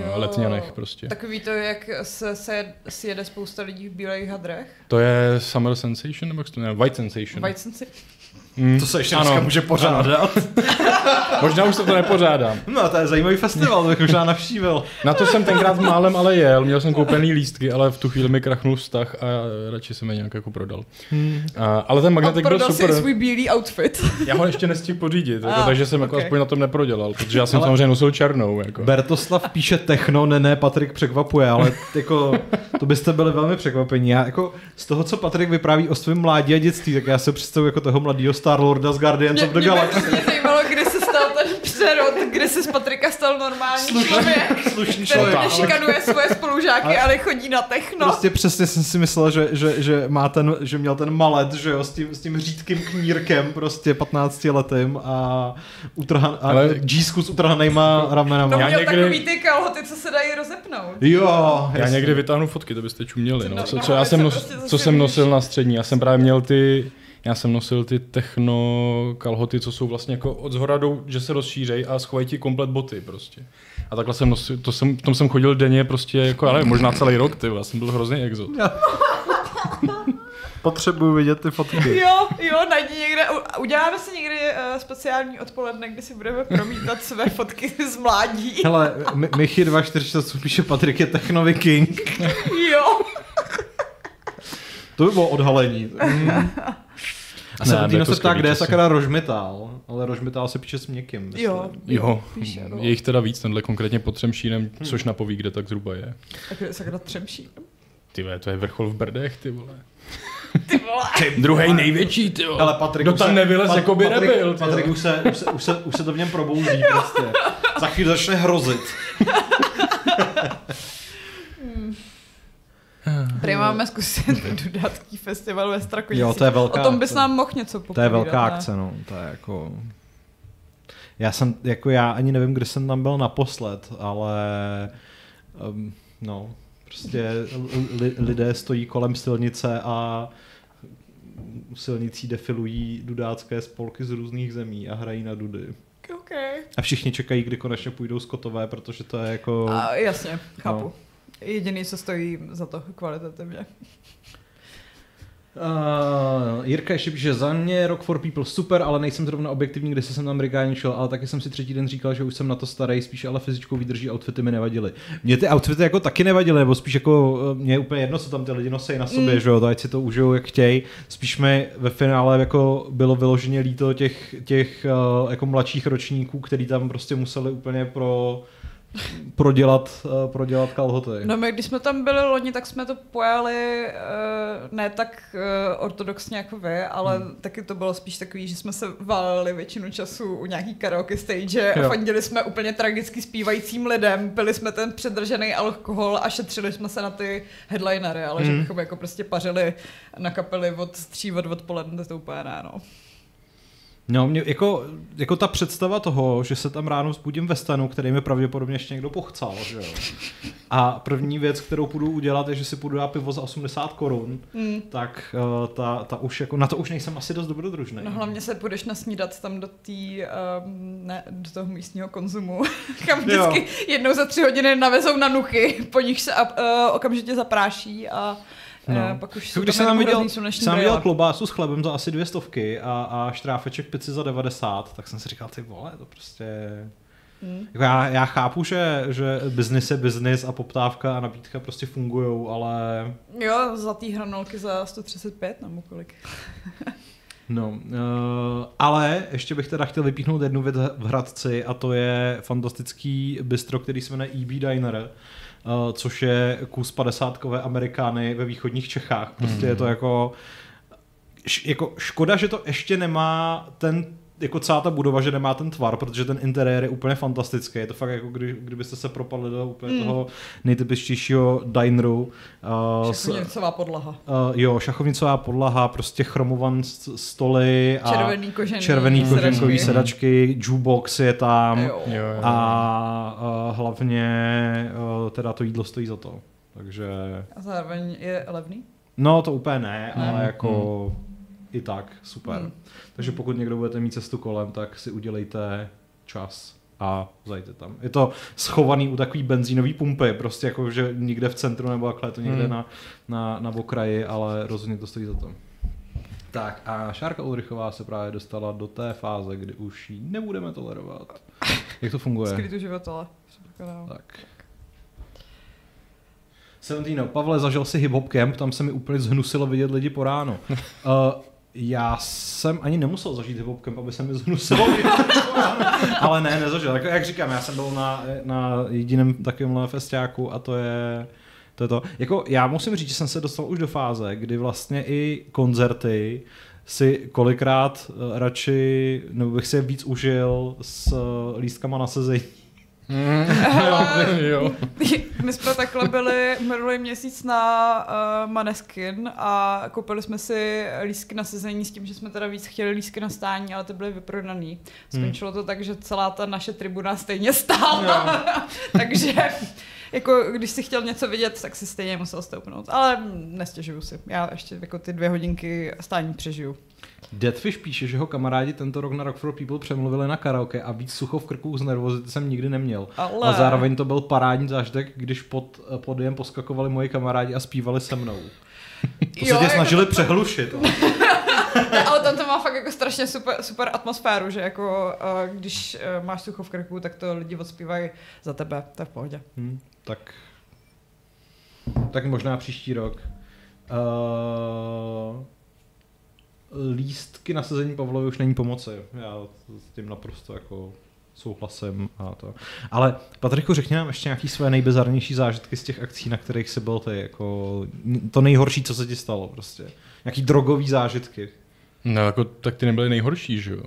Jo. Letňanech prostě. Takový to, jak se, se sjede spousta lidí v bílých hadrech. To je Summer Sensation, nebo jak? White Sensation. White Sensi. Mm, To se ještě ano. dneska může pořádat. [laughs] Možná už se to nepořádám. No, to je zajímavý festival, to bych možná navštívil. Na to jsem tenkrát málem ale jel, měl jsem koupený lístky, ale v tu chvíli mi krachnul vztah a radši jsem je nějak jako prodal. Hmm. A, ale ten magnetik byl prodal si super. i svůj bílý outfit. [laughs] Já ho ještě nestihl pořídit, jako, Ah, takže jsem jako ok. aspoň na tom neprodělal, protože já jsem Ale- samozřejmě nosil černou. Jako. Bertoslav píše techno, ne, ne, Patrik překvapuje, ale jako, to byste byli velmi překvapení. Já jako z toho, co Patrik vypráví o svém mládí a dětství, tak já se představuji jako toho mladého Star-Lorda z Guardians Mě, of the mě by Galaxy. hrozně zajímalo, kdy se stal ten přerod, kdy se z Patrika stal normální člověk, slušný který člověk. nešikanuje svoje spolužáky, Ale- ale chodí na techno. Prostě přesně jsem si myslel, že, že, že, má ten, že měl ten malet, že jo, s tím, s tím řídkým knírkem, prostě 15 letým a, utrhan, a Ale- džísku s utrhanýma To ramenama. Já měl někdy- takový ty kalhoty, co se dají rozepnout. Jo, Já jasně. někdy vytáhnu fotky, to byste čuměli. No. No, Co, no, co, já jsem se nos, prostě co jsem nosil na střední, já jsem právě měl ty, já jsem nosil ty techno kalhoty, co jsou vlastně jako od zhora jdou, že se rozšířej a schovají ti komplet boty prostě. A takhle jsem nosil, to jsem, v tom jsem chodil denně prostě jako, ale možná celý rok, ty, já jsem byl hrozný exot. [laughs] Potřebuju vidět ty fotky. Jo, jo, najdi někde, uděláme si někdy uh, speciální odpoledne, kdy si budeme promítat své fotky z mládí. Hele, Mi- Michy 246 píše Patrik je technový king. Jo. To by bylo odhalení. A Ne, jako se ptá, kde je sakra Rožmitál, ale Rožmitál se píše s měkkým. myslím. Jo. Jo, Píše, no. je jich teda víc, tenhle konkrétně pod Třemšínem, což napoví, kde tak zhruba je. Tak je sakra třemší. Ty vole, to je vrchol v Brdech, ty vole. [laughs] Ty vole. Druhý největší, ty vole. Ale Patrik Kdo už tam se- nevylez, Pat- jako by Patrik, nebyl, ty Patrik vole. už se, už, se, už, se, už se to v něm probouzí prostě. Za chvíli začne hrozit. Tady máme zkusit dodávký festival ve Strakonicích. Jo, to je velká O tom bys akce. nám mohl něco To je popovídat, velká ne? akce, no. To je jako... Já jsem, jako já ani nevím, kdy jsem tam byl naposled, ale um, no, prostě li, lidé stojí kolem silnice a u silnicí defilují dudácké spolky z různých zemí a hrají na dudy. OK. A všichni čekají, kdy konečně půjdou skotové, protože to je jako... A, jasně, chápu. No. Jediný, co stojí za to kvalitativně. Uh, Jirka ještě píše, za mě Rock for People super, ale nejsem zrovna objektivní, když jsem tam rigáničil, ale taky jsem si třetí den říkal, že už jsem na to starý, spíš ale fyzičkou výdrží outfity mi nevadily. Mně ty outfity jako taky nevadily, nebo spíš jako eh, mě je úplně jedno, co tam ty lidi nosí na sobě, Mm. že jo, to ať si to užijou jak chtějí. Spíš mi ve finále jako bylo vyloženě líto těch, těch uh, jako mladších ročníků, který tam prostě museli úplně pro prodělat, uh, prodělat kalhoty. No my, když jsme tam byli loni, tak jsme to pojali uh, ne tak uh, ortodoxně jako vy, ale hmm. taky to bylo spíš takový, že jsme se váleli většinu času u nějaký karaoke stage a fandili jsme úplně tragicky zpívajícím lidem, pili jsme ten předržený alkohol a šetřili jsme se na ty headlinery, ale hmm. že bychom jako prostě pařili na kapely od tří od odpoledne, to úplně ne, no. No, mě, jako, jako ta představa toho, že se tam ráno vzbudím ve stanu, který mi pravděpodobně ještě někdo pochcal, že jo. A první věc, kterou půjdu udělat, je, že si půjdu dát pivo za 80 korun, Hmm. tak uh, ta, ta už jako, na to už nejsem asi dost dobrodružný. No hlavně se půjdeš nasnídat tam do tý, um, ne, do toho místního konzumu, [laughs] kam vždycky jednou za tři hodiny navezou na nuchy, po nich se uh, okamžitě zapráší a No. pak už Jako jsou když tam jsem viděl, jsem viděl klobásu s chlebem za asi dvě stovky a, a štráfeček pici za 90, tak jsem si říkal, ty vole, to prostě... Hmm. Jako já, já chápu, že, že business je business a poptávka a nabídka prostě fungujou, ale Jo, zlatý hranolky za 135 nebo kolik. [laughs] No, uh, ale ještě bych teda chtěl vypíchnout jednu věc v Hradci a to je fantastický bistro, který se jmenuje EB Diner, uh, což je kus 50 amerikány ve východních Čechách. Prostě je to jako, š, jako škoda, že to ještě nemá ten jako celá ta budova, že nemá ten tvar, protože ten interiér je úplně fantastický. Je to fakt jako kdy, kdybyste se propadli do úplně Mm. toho nejtypičtějšího dineru. Uh, s- Šachovnicová podlaha. Uh, jo, šachovnicová podlaha, prostě chromovan stoly a Červený kožený červený sedačky. koženkový sedačky, jukebox je tam Jo. Jo, jo. a uh, hlavně uh, teda to jídlo stojí za to. Takže, A zároveň je levný. no to úplně ne, Ne. ale jako i tak, super. Hmm. Takže pokud někdo budete mít cestu kolem, tak si udělejte čas a zajďte tam. Je to schovaný u takový benzínový pumpy, prostě jako, že nikde v centru nebo takhle, je to někde Hmm. na, na, na okraji, ale rozhodně to stojí za to. Tak a Šárka Ulrichová se právě dostala do té fáze, kdy už ji nebudeme tolerovat. Jak to funguje? Skrytu životele. Tak. Seventino, Pavle, zažil si hip-hop camp, tam se mi úplně zhnusilo vidět lidi po ráno. Uh, [laughs] já jsem ani nemusel zažít hip-hop camp, aby se mi zhnusilo. [laughs] Ale ne, nezažil. Jako, jak říkám, já jsem byl na, na jediném takovémhle festiáku a to je, to je to. Jako, já musím říct, že jsem se dostal už do fáze, kdy vlastně i koncerty si kolikrát eh, radši, nebo bych si je víc užil s eh, lístkama na sezení. [laughs] jo, jo. My jsme takhle byli minulý měsíc na uh, Maneskin a koupili jsme si lísky na sezení s tím, že jsme teda víc chtěli lísky na stání, ale ty byly vyprodaný. Skončilo to tak, že celá ta naše tribuna stejně stála. [laughs] Takže jako když si chtěl něco vidět, tak si stejně musel stoupnout. Ale nestěžuju si. Já ještě jako ty dvě hodinky stání přežiju. Deadfish píše, že ho kamarádi tento rok na Rock for People přemluvili na karaoke a víc sucho v krku z nervozity jsem nikdy neměl. Ale... A zároveň to byl parádní zážitek, když pod podiem poskakovali moji kamarádi a zpívali se mnou. To se tě jako snažili to- přehlušit. Ne, ale tam to má fakt jako strašně super, super atmosféru, že jako uh, když uh, máš sucho v krku, tak to lidi odspívají za tebe, to je v pohodě. Hm, tak, tak možná příští rok. Uh, lístky na sezení Pavlovi už není pomoci. Já s tím naprosto jako souhlasím a to. Ale Patriku, řekni nám ještě nějaký své nejbizarnější zážitky z těch akcí, na kterých jsi byl ty, jako to nejhorší, co se ti stalo prostě. Nějaký drogový zážitky. No jako, tak ty nebyly nejhorší, že jo?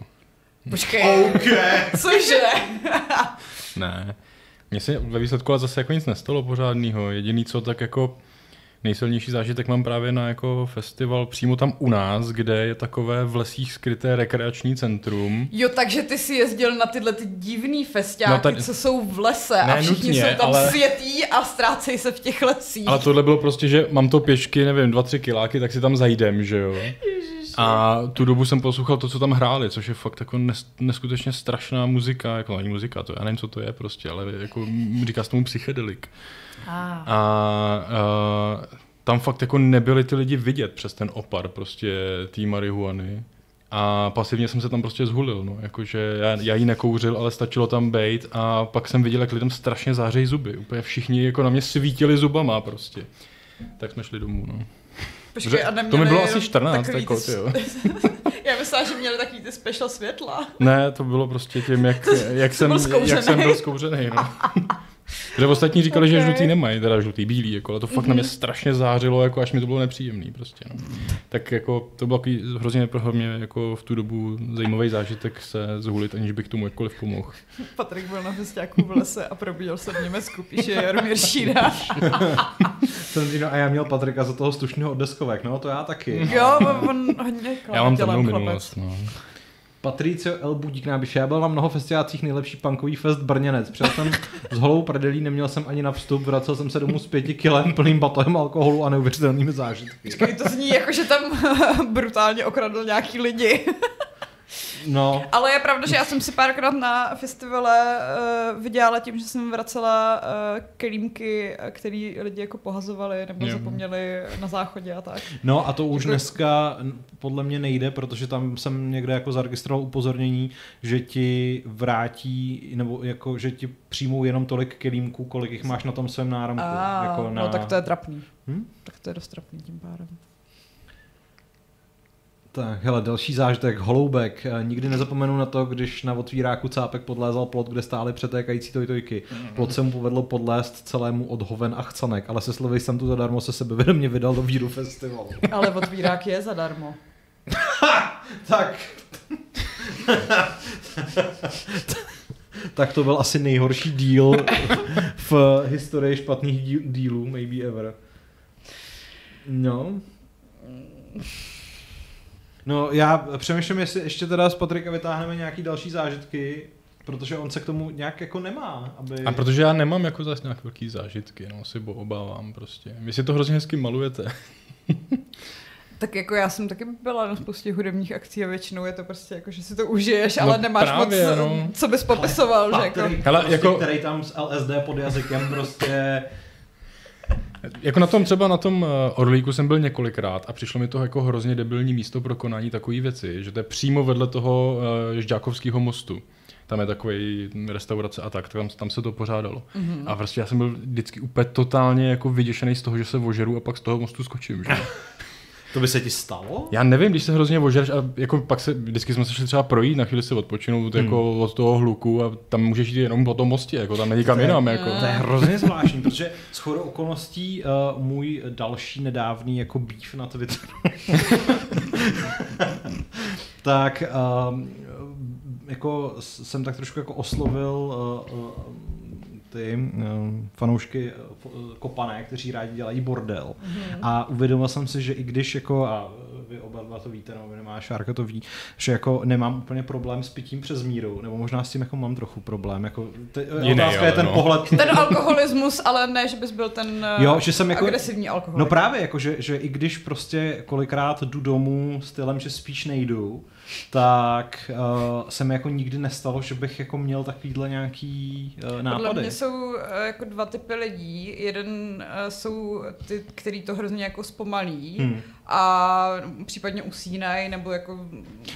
Počkej, Okay. [laughs] cože? [laughs] Ne. Mně se ve výsledku ale zase jako nic nestalo pořádného. Jediný, co tak jako nejsilnější zážitek mám právě na jako festival přímo tam u nás, kde je takové v lesích skryté rekreační centrum. Jo, takže ty si jezdil na tyhle ty divný festiáky, No tady- co jsou v lese a Ne všichni nutně, jsou tam ale- světí a ztrácejí se v těch lesích. Ale tohle bylo prostě, že mám to pěšky, nevím, dva, tři kiláky, tak si tam zajdem, že jo. A tu dobu jsem poslouchal to, co tam hráli, což je fakt jako nes, neskutečně strašná muzika, jako ani muzika, to já nevím, co to je prostě, ale jako říká se tomu psychedelik. Ah. A, a tam fakt jako nebyli ty lidi vidět přes ten opar prostě té marihuany. A pasivně jsem se tam prostě zhulil, no. Jakože já, já ji nekouřil, ale stačilo tam být a pak jsem viděl, jak lidem strašně zářejí zuby. Úplně všichni jako na mě svítili zubama prostě. Tak jsme šli domů, no. Počkej, a neměli to mi bylo asi jenom 14, takový jako, ty- jo. [laughs] Já myslela, že měli takový ty special světla. Ne, to bylo prostě tím, jak, [laughs] jak, jsem, byl jak jsem byl zkouřený. No. [laughs] Protože ostatní říkali, že Ok. žlutý nemají, teda žlutý, bílý, jako, ale to fakt Mhm. na mě strašně zářilo, jako až mi to bylo nepříjemný. Prostě, no. Tak jako, to byl takový hrozně pro mě jako v tu dobu zajímavý zážitek se zhulit, aniž bych tomu jakkoliv pomohl. Patrik byl na festiáku v lese a probíjel se v Německu, píše Jaromír [laughs] no, a já měl Patrika za toho slušného od deskovek, no to já taky. Jo, on hodně Já mám temnou minulost. No. Patricio L. Budík náběž. Já byl na mnoho festiácích nejlepší punkový fest Brněnec. Přijel jsem s holou prdelí, neměl jsem ani na vstup, vracel jsem se domů s pěti kilem plným batohem alkoholu a neuvěřitelnými zážitky. Počkej, to zní jako, že tam [laughs] brutálně okradl nějaký lidi. No, Ale je pravda, že já jsem si párkrát na festivale uh, vydělala tím, že jsem vracela uh, kelímky, eh, který lidi jako pohazovali nebo Jo. zapomněli na záchodě a tak. no a to už Jako- dneska podle mě nejde, protože tam jsem někde jako zaregistroval upozornění, že ti vrátí, nebo jako, že ti přijmou jenom tolik kelímků, kolik jich máš na tom svém náramku. A, jako na... No tak to je trapný. Hm? Tak to je dost trapný tím pádem. Tak, hele, další zážitek, holoubek. Eh, Nikdy nezapomenu na to, když na otvíráku cápek podlézal plot, kde stály přetékající tojtojky. Plot se mu povedlo podlézt celému od hoven a chcanek, ale se slovy jsem tu zadarmo se sebevědomě vydal do víru festivalu. [laughs] Ale otvírák je zadarmo. [laughs] tak. tak to byl asi nejhorší díl v historii špatných díl, dílů, maybe ever. No. No, já přemýšlím, jestli ještě teda z Patrika vytáhneme nějaký další zážitky, protože on se k tomu nějak jako nemá, aby... A protože já nemám jako zase nějak velký zážitky, no, si bo obávám prostě. Vy si to hrozně hezky malujete. [laughs] Tak jako já jsem taky byla na spoustě hudebních akcí a většinou je to prostě jako, že si to užiješ, No ale nemáš právě, moc, no. co bys popisoval, že jako... Patrik, Hele, prostě, jako- který tam s LSD pod jazykem prostě... Jako na tom třeba na tom eh, Orlíku jsem byl několikrát a přišlo mi to jako hrozně debilní místo pro konání takové věci, že to je přímo vedle toho uh, Žďákovského mostu. Tam je takový restaurace a tak, tam, tam se to pořádalo. Mm-hmm. A prostě já jsem byl vždycky úplně totálně jako vyděšený z toho, že se ožeru a pak z toho mostu skočím. Že? [laughs] To by se ti stalo? Já nevím, když se hrozně ožereš a jako pak se, vždycky jsme se šli třeba projít, na chvíli si odpočinout Hmm. jako od toho hluku a tam můžeš jít jenom po tom mostě, jako tam není kam jinam. Jako. To je hrozně zvláštní, [laughs] protože s chodou okolností uh, můj další nedávný jako býv na Twitteru, [laughs] tak um, jako jsem tak trošku jako oslovil uh, uh, ty uh, fanoušky uh, kopané, kteří rádi dělají bordel. Mhm. A uvědomil jsem si, že i když jako, a vy oba dva to víte, nebo nemá Šárka to ví, že jako nemám úplně problém s pitím přes míru, nebo možná s tím jako mám trochu problém. Jako, ty, Jiný, otázka je ale ten no. pohled. [laughs] Ten alkoholismus, ale ne, že bys byl ten eh, Jo, že jsem jako- agresivní alkoholik. No právě, jako, že, že i když prostě kolikrát jdu domů stylem, že spíš nejdu, tak uh, se mi jako nikdy nestalo, že bych jako měl takovýhle nějaký uh, Podle nápady. mě jsou eh, jako dva typy lidí. Jeden eh, jsou ty, který to hrozně jako zpomalí Hmm. a případně usínají, nebo jako...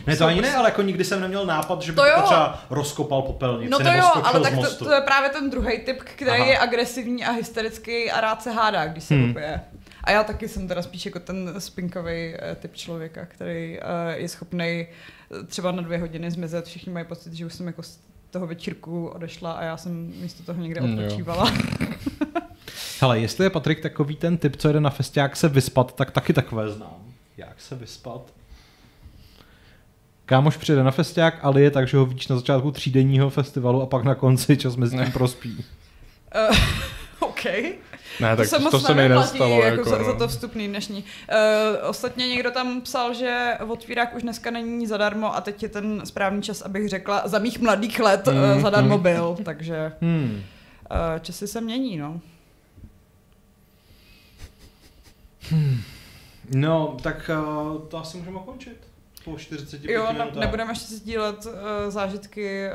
Ne, to ani ne, ale jako nikdy jsem neměl nápad, že bych To jo. třeba rozkopal popelnici No to nebo jo, ale tak to, to je právě ten druhý typ, který Aha. je agresivní a hysterický a rád se hádá, když se Hmm. hmm. A já taky jsem teda spíš jako ten spinkový uh, typ člověka, který uh, je schopný třeba na dvě hodiny zmizet. Všichni mají pocit, že už jsem jako z toho večírku odešla a já jsem místo toho někde Mm, odpočívala. [laughs] Hele, jestli je Patrik takový ten typ, co jede na festiák se vyspat, tak taky takové znám. Jak se vyspat? Kámoš přijede na festiák, ale je tak, že ho víš na začátku třídenního festivalu a pak na konci čas mezi tím [laughs] prospí. Uh, [laughs] OK. Ne, tak to, to se mi nestalo. Jako, Jako, za, no. za to vstupný dnešní. Uh, ostatně někdo tam psal, že otvírák už dneska není zadarmo a teď je ten správný čas, abych řekla, za mých mladých let Mm, uh, zadarmo mm. byl, takže Hmm. uh, časy se mění, no. No, tak uh, to asi můžeme končit. Po 45 Jo, ne, nebudeme ještě sdílet uh, zážitky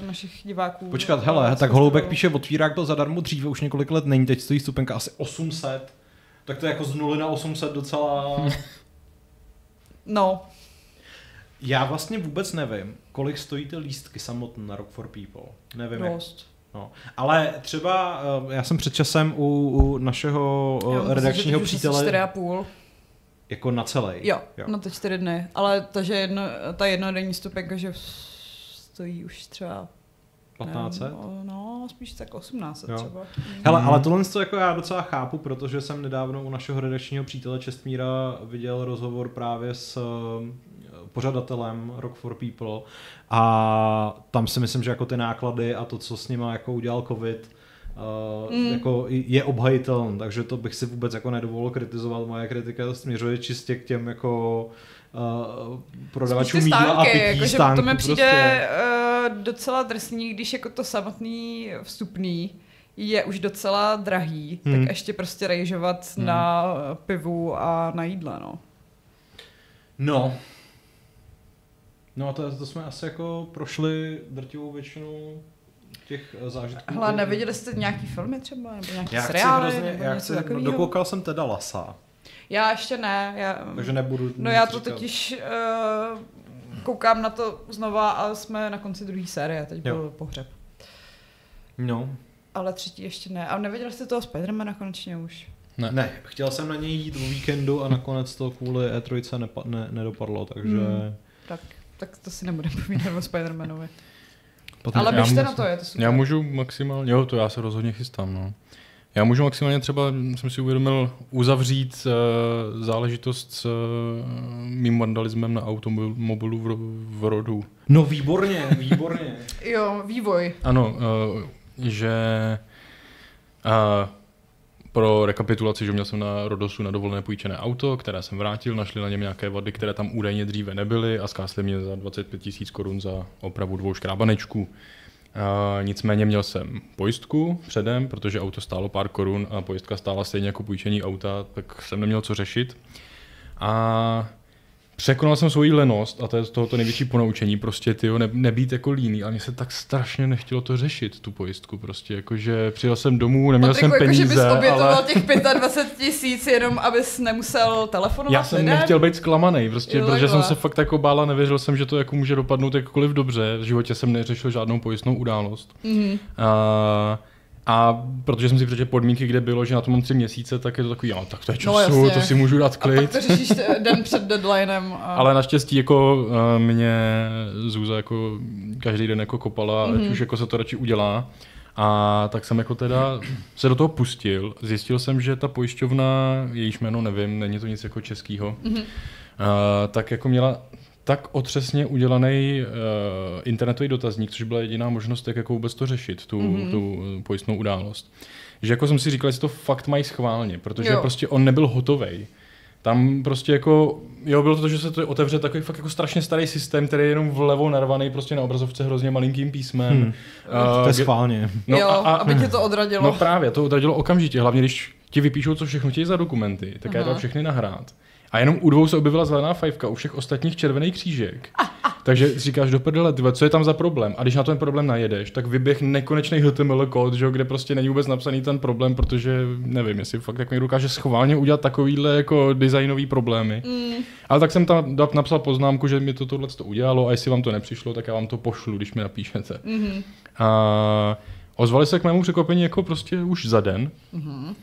uh, našich diváků. Počkat, hele, tak Holoubek festivalu. píše, otvírák byl zadarmo dříve, už několik let není, teď stojí stupenka asi 800. Tak to je jako z 0 na 800 docela... [laughs] No, Já vlastně vůbec nevím, kolik stojí ty lístky samotné na Rock for People. Nevím, jak. dost. No. Ale třeba, eh, já jsem před časem u, u našeho eh, myslím, redakčního asi přítele, čtyři a půl. Jako na celý. Jo, jo. no to čtyři dny. Ale takže jedno, ta jednodenní stupenka, že stojí už třeba 1500? nevím, o- No, spíš tak 1800 Jo. třeba. Hele, Mhm. ale tohle to jako já docela chápu, protože jsem nedávno u našeho redakčního přítele Čestmíra viděl rozhovor právě s eh, pořadatelem Rock for People a tam si myslím, že jako ty náklady a to, co s nima jako udělal covid, Uh, Mm. jako je obhajitelný, takže to bych si vůbec jako nedovolil kritizovat. Moje kritika směřuje čistě k těm jako uh, prodavačům jídla a pití jakože stánku to mi přijde prostě. uh, docela drsný, když jako to samotný vstupný je už docela drahý, Hmm. tak ještě prostě rejžovat Hmm. na pivu a na jídle, no. No. No a to, to jsme asi jako prošli drtivou většinu těch eh, zážitků. Hele, neviděli jste nějaký filmy třeba, nebo nějaký já chci seriály, hrozně, nebo já něco chci, no, dokoukal jsem teda Lasa, Já ještě ne, já, takže nebudu no já to říkat. totiž uh, koukám na to znova a jsme na konci druhé série, teď Jo. byl pohřeb. No, Ale třetí ještě ne. A neviděli jste toho Spidermana konečně už? Ne. ne, chtěl jsem na něj jít o víkendu a nakonec to kvůli E3 nepa, ne, nedopadlo, takže... Hmm. Tak, tak to si nebudeme povídat o Spidermanovi. Potom, Ale běžte na to, je to super. Já můžu maximálně, jo, to já se rozhodně chystám, no. Já můžu maximálně třeba, jsem si uvědomil, uzavřít uh, záležitost s uh, mým vandalismem na automobilu v, ro- v rodu. No výborně, výborně. [laughs] Jo, vývoj. Ano, uh, že uh, pro rekapitulaci, že měl jsem na Rodosu na dovolené půjčené auto, které jsem vrátil, našli na něm nějaké vady, které tam údajně dříve nebyly a zkásli mě za 25 tisíc korun za opravu dvou škrábanečků. Nicméně měl jsem pojistku předem, protože auto stálo pár korun a pojistka stála stejně jako půjčení auta, tak jsem neměl co řešit. A Překonal jsem svoji lenost a to je z tohoto největší ponaučení, prostě ty ne, nebýt jako líný, ale mně se tak strašně nechtělo to řešit, tu pojistku, prostě jakože přijel jsem domů, neměl Patriku, jsem jako, že bys peníze, obětoval ale těch 25 tisíc jenom, abys nemusel telefonovat já jsem lidem? nechtěl být zklamaný, prostě, Jo, protože jsem se fakt jako bála, nevěřil jsem, že to jako může dopadnout jakkoliv dobře, v životě jsem neřešil žádnou pojistnou událost. Mhm. A, a protože jsem si přečetl podmínky, kde bylo, že na to mám tři měsíce, tak je to takový, jo, tak to je No, času, jasně. to si můžu dát A pak klid. to řešíš eh, den před deadlinem. [laughs] A... Ale naštěstí jako uh, mě Zůza jako každý den jako kopala, mm-hmm. ať Mhm. už jako se to radši udělá. A tak jsem jako teda se do toho pustil. Zjistil jsem, že ta pojišťovna, jejíž jméno nevím, není to nic jako českýho, Mhm. uh, tak jako měla tak otřesně udělaný uh, internetový dotazník, což byla jediná možnost, jak jako vůbec to řešit, tu, Mhm. mm-hmm. tu eh, pojistnou událost. Že jako jsem si říkal, že to fakt mají schválně, protože Jo. prostě on nebyl hotovej. Tam prostě jako, jo, bylo to to, že se to otevře takový fakt jako strašně starý systém, který je jenom vlevo narvaný prostě na obrazovce hrozně malinkým písmem. Hmm. Hmm. To je schválně. No, jo, a, a... aby tě to odradilo. No právě, to odradilo okamžitě, hlavně když ti vypíšou, co všechno chtějí za dokumenty, tak já je Aha. dám všechny nahrát. A jenom u dvou se objevila zelená fajfka, u všech ostatních červený křížek. Takže si říkáš do prdele, tyhle, co je tam za problém? A když na ten problém najedeš, tak vyběh nekonečný HTML kód, že, kde prostě není vůbec napsaný ten problém, protože nevím, jestli fakt jako někdo dokáže schválně udělat takovýhle jako designový problémy. Mm, Ale tak jsem tam napsal poznámku, že mi to tohle to udělalo a jestli vám to nepřišlo, tak já vám to pošlu, když mi napíšete. mhm. A Ozvali se k mému překvapení jako prostě už za den. Mm-hmm.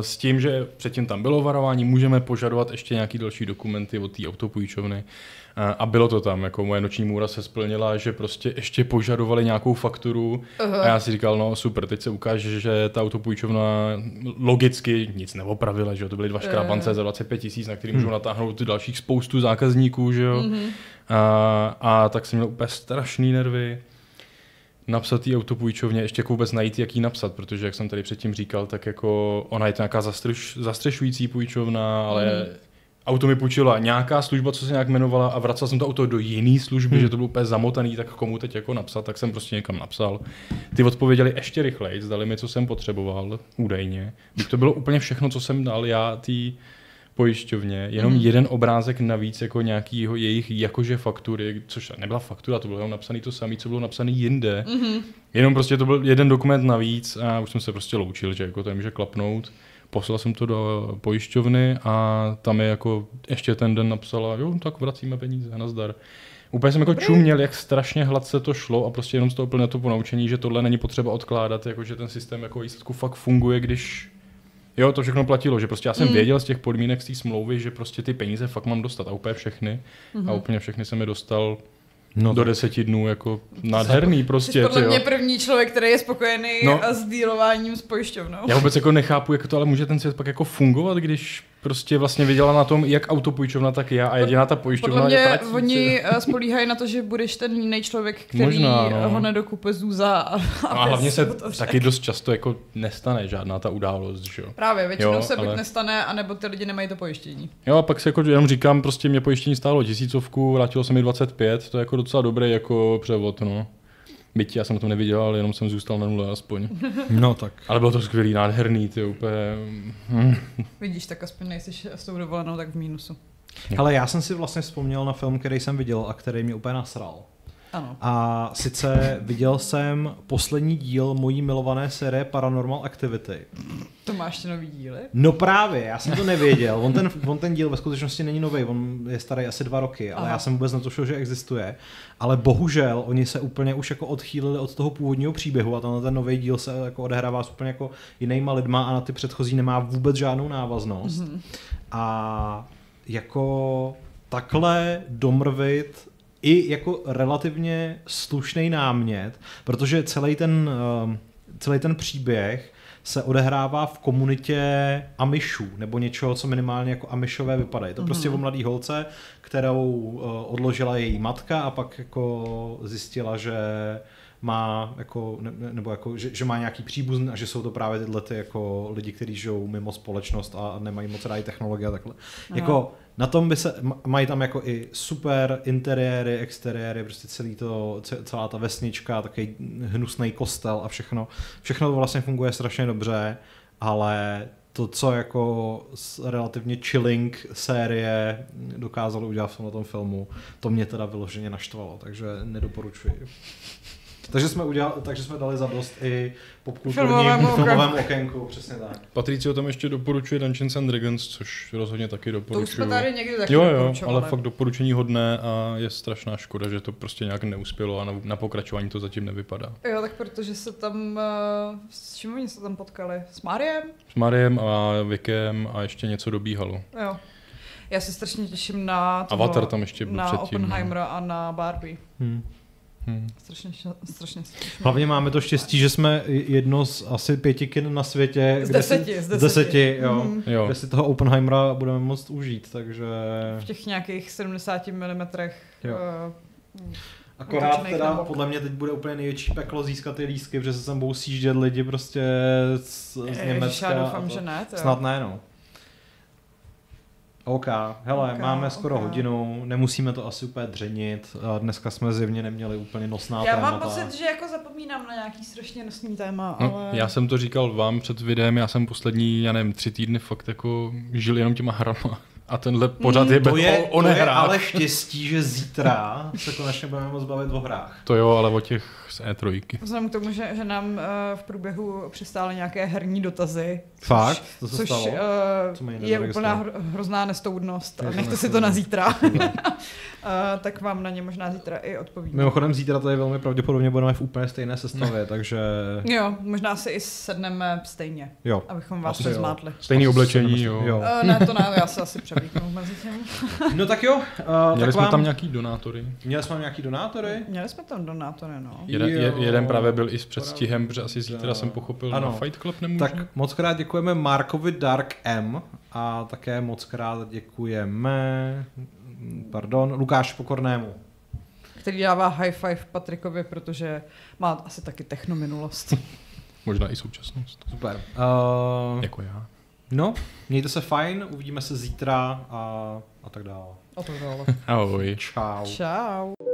S tím, že předtím tam bylo varování, můžeme požadovat ještě nějaký další dokumenty od té autopůjčovny. A bylo to tam, jako moje noční můra se splnila, že prostě ještě požadovali nějakou fakturu uh-huh. a já si říkal, no super, teď se ukáže, že ta autopůjčovna logicky nic neopravila, že jo, to byly dva škrabance uh-huh. za 25 tisíc, na který můžou hmm. natáhnout dalších spoustu zákazníků, že jo. Uh-huh. A, a tak jsem měl úplně strašný nervy napsat té autopůjčovně, ještě jako vůbec najít, jak jí napsat, protože jak jsem tady předtím říkal, tak jako ona je to nějaká zastřeš, zastřešující půjčovna, ale mm. auto mi půjčila nějaká služba, co se nějak jmenovala a vracel jsem to auto do jiné služby, mm. že to bylo úplně zamotaný, tak komu teď jako napsat, tak jsem prostě někam napsal. Ty odpověděli ještě rychleji, zdali mi, co jsem potřeboval, údajně. Když to bylo úplně všechno, co jsem dal já tý pojišťovně, jenom mm. jeden obrázek navíc jako nějakýho jejich jakože faktury, což nebyla faktura, to bylo jenom napsané to samé, co bylo napsané jinde. Mm-hmm. Jenom prostě to byl jeden dokument navíc a už jsem se prostě loučil, že jako to může klapnout. Poslal jsem to do pojišťovny a tam je jako ještě ten den napsala, jo, tak vracíme peníze, nazdar. Úplně jsem jako čuměl, jak strašně hladce to šlo a prostě jenom z toho plně to ponaučení, že tohle není potřeba odkládat, jakože ten systém jako výsledku fakt funguje, když Jo, to všechno platilo, že prostě já jsem mm. věděl z těch podmínek z té smlouvy, že prostě ty peníze fakt mám dostat a úplně všechny. Mm-hmm. A mhm. úplně všechny jsem je dostal No do deseti dnů, jako nádherný prostě. Jsi podle mě první člověk, který je spokojený no. s dílováním s pojišťovnou. Já vůbec jako nechápu, jak to ale může ten svět pak jako fungovat, když prostě vlastně viděla na tom, jak autopůjčovna, tak já a jediná ta pojišťovna Podle mě je oni eh, spolíhají na to, že budeš ten jiný člověk, který Možná, no. ho nedokupe zůza. A, a, no a hlavně se taky dost často jako nestane žádná ta událost, že jo. Právě, většinou jo, se buď ale... nestane, anebo ty lidi nemají to pojištění. Jo, a pak se jako jenom říkám, prostě mě pojištění stálo tisícovku, vrátilo se mi 25, to je jako docela dobrý jako převod, no. Byť já jsem to neviděl, ale jenom jsem zůstal na nule aspoň. [laughs] No tak. Ale bylo to skvělý, nádherný, ty úplně... Vidíš, tak aspoň nejsi s tou dovolenou tak v mínusu. Ale já jsem si vlastně vzpomněl na film, který jsem viděl a který mě úplně nasral. Ano. A sice viděl jsem poslední díl mojí milované série Paranormal Activity. To máš ještě nový díly? No právě, já jsem to nevěděl. On ten, on ten díl ve skutečnosti není nový, on je starý asi dva roky, ale Aha. já jsem vůbec netušil, že existuje. Ale bohužel, oni se úplně už jako odchýlili od toho původního příběhu a tenhle ten nový díl se jako odehrává s úplně jako jinýma lidma a na ty předchozí nemá vůbec žádnou návaznost. Mm-hmm. A jako takhle domrvit i jako relativně slušný námět, protože celý ten, ehm, celý ten příběh se odehrává v komunitě Amishů, nebo něčeho, co minimálně jako Amishové vypadají. To mm-hmm. prostě o mladý holce, kterou eh, odložila její matka a pak jako zjistila, že má jako, ne, nebo jako, že, že má nějaký příbuzný a že jsou to právě tyhle ty jako lidi, kteří žijou mimo společnost a nemají moc rádi technologie a takhle. Aha. Jako na tom by se, mají tam jako i super interiéry, exteriéry, prostě celý to, celá ta vesnička, takový hnusný kostel a všechno. Všechno to vlastně funguje strašně dobře, ale to, co jako relativně chilling série dokázalo udělat v tom filmu, to mě teda vyloženě naštvalo, takže nedoporučuji. Takže jsme, udělali, takže jsme dali zadost i popkulturním filmovému, filmovému okénku, přesně tak. o tom ještě doporučuje Dungeons and Dragons, což rozhodně taky doporučuji. To už jsme tady někdy taky Jo, jo, ale fakt doporučení hodné a je strašná škoda, že to prostě nějak neuspělo a na, na pokračování to zatím nevypadá. Jo, tak protože se tam, uh, s čím oni se tam potkali? S Mariem? S Mariem a Vikem a ještě něco dobíhalo. Jo. Já se strašně těším na toho, Avatar tam ještě byl na předtím. Na no. Oppenheimera a na Barbie. Hmm. Hmm. Strašně, strašně, strašně. Hlavně máme to štěstí, že jsme jedno z asi pěti kin na světě. Z deseti, si, z deseti. Z deseti jo, mm. jo. Kde si toho Oppenheimera budeme moct užít, takže... V těch nějakých 70 mm. Jo. Uh, Akorát teda nebo... podle mě teď bude úplně největší peklo získat ty lístky, protože se sem budou sjíždět lidi prostě z, z Německa. Já doufám, že ne. To Snad ne, no. OK, hele, okay, máme skoro okay. hodinu, nemusíme to asi úplně dřenit. Dneska jsme zjevně neměli úplně nosná Já témata. mám pocit, že jako zapomínám na nějaký strašně nosný téma, no, ale... Já jsem to říkal vám před videem, já jsem poslední, já nevím, tři týdny fakt jako žil jenom těma hrama. A tenhle pořad je To je, o, o to je nehrách. ale štěstí, že zítra se konečně budeme moc bavit o hrách. To jo, ale o těch z E E3. Vzhledem k tomu, že, že nám uh, v průběhu přistály nějaké herní dotazy, Fakt? To se což stalo? uh, Co je úplná hro, hrozná nestoudnost. Nechte si to nestoudnost. na zítra. Uh, [laughs] tak vám na ně možná zítra i odpovím. Mimochodem zítra tady velmi pravděpodobně budeme v úplně stejné sestavě, takže Jo, možná si i sedneme stejně, jo. abychom vás nezmátli. Stejný oblečení, jo. jo. Uh, ne, to ne, já se asi. [laughs] No tak jo, uh, Měli tak jsme vám, tam nějaký donátory. měli jsme nějaký donátory? Měli jsme tam donátory, no. Jeden, Jo. je, jeden právě byl i s předstihem, protože asi zítra jsem pochopil, Ano. na Fight Club nemůžu. Tak moc krát děkujeme Markovi Dark M a také moc krát děkujeme, pardon, Lukáš Pokornému. Který dává high five Patrikovi, protože má asi taky technominulost. [laughs] Možná i současnost. Super. Uh, Jako já. No, mějte se fajn, uvidíme se zítra a, a tak dále. A to dále. Ahoj. Čau. Čau.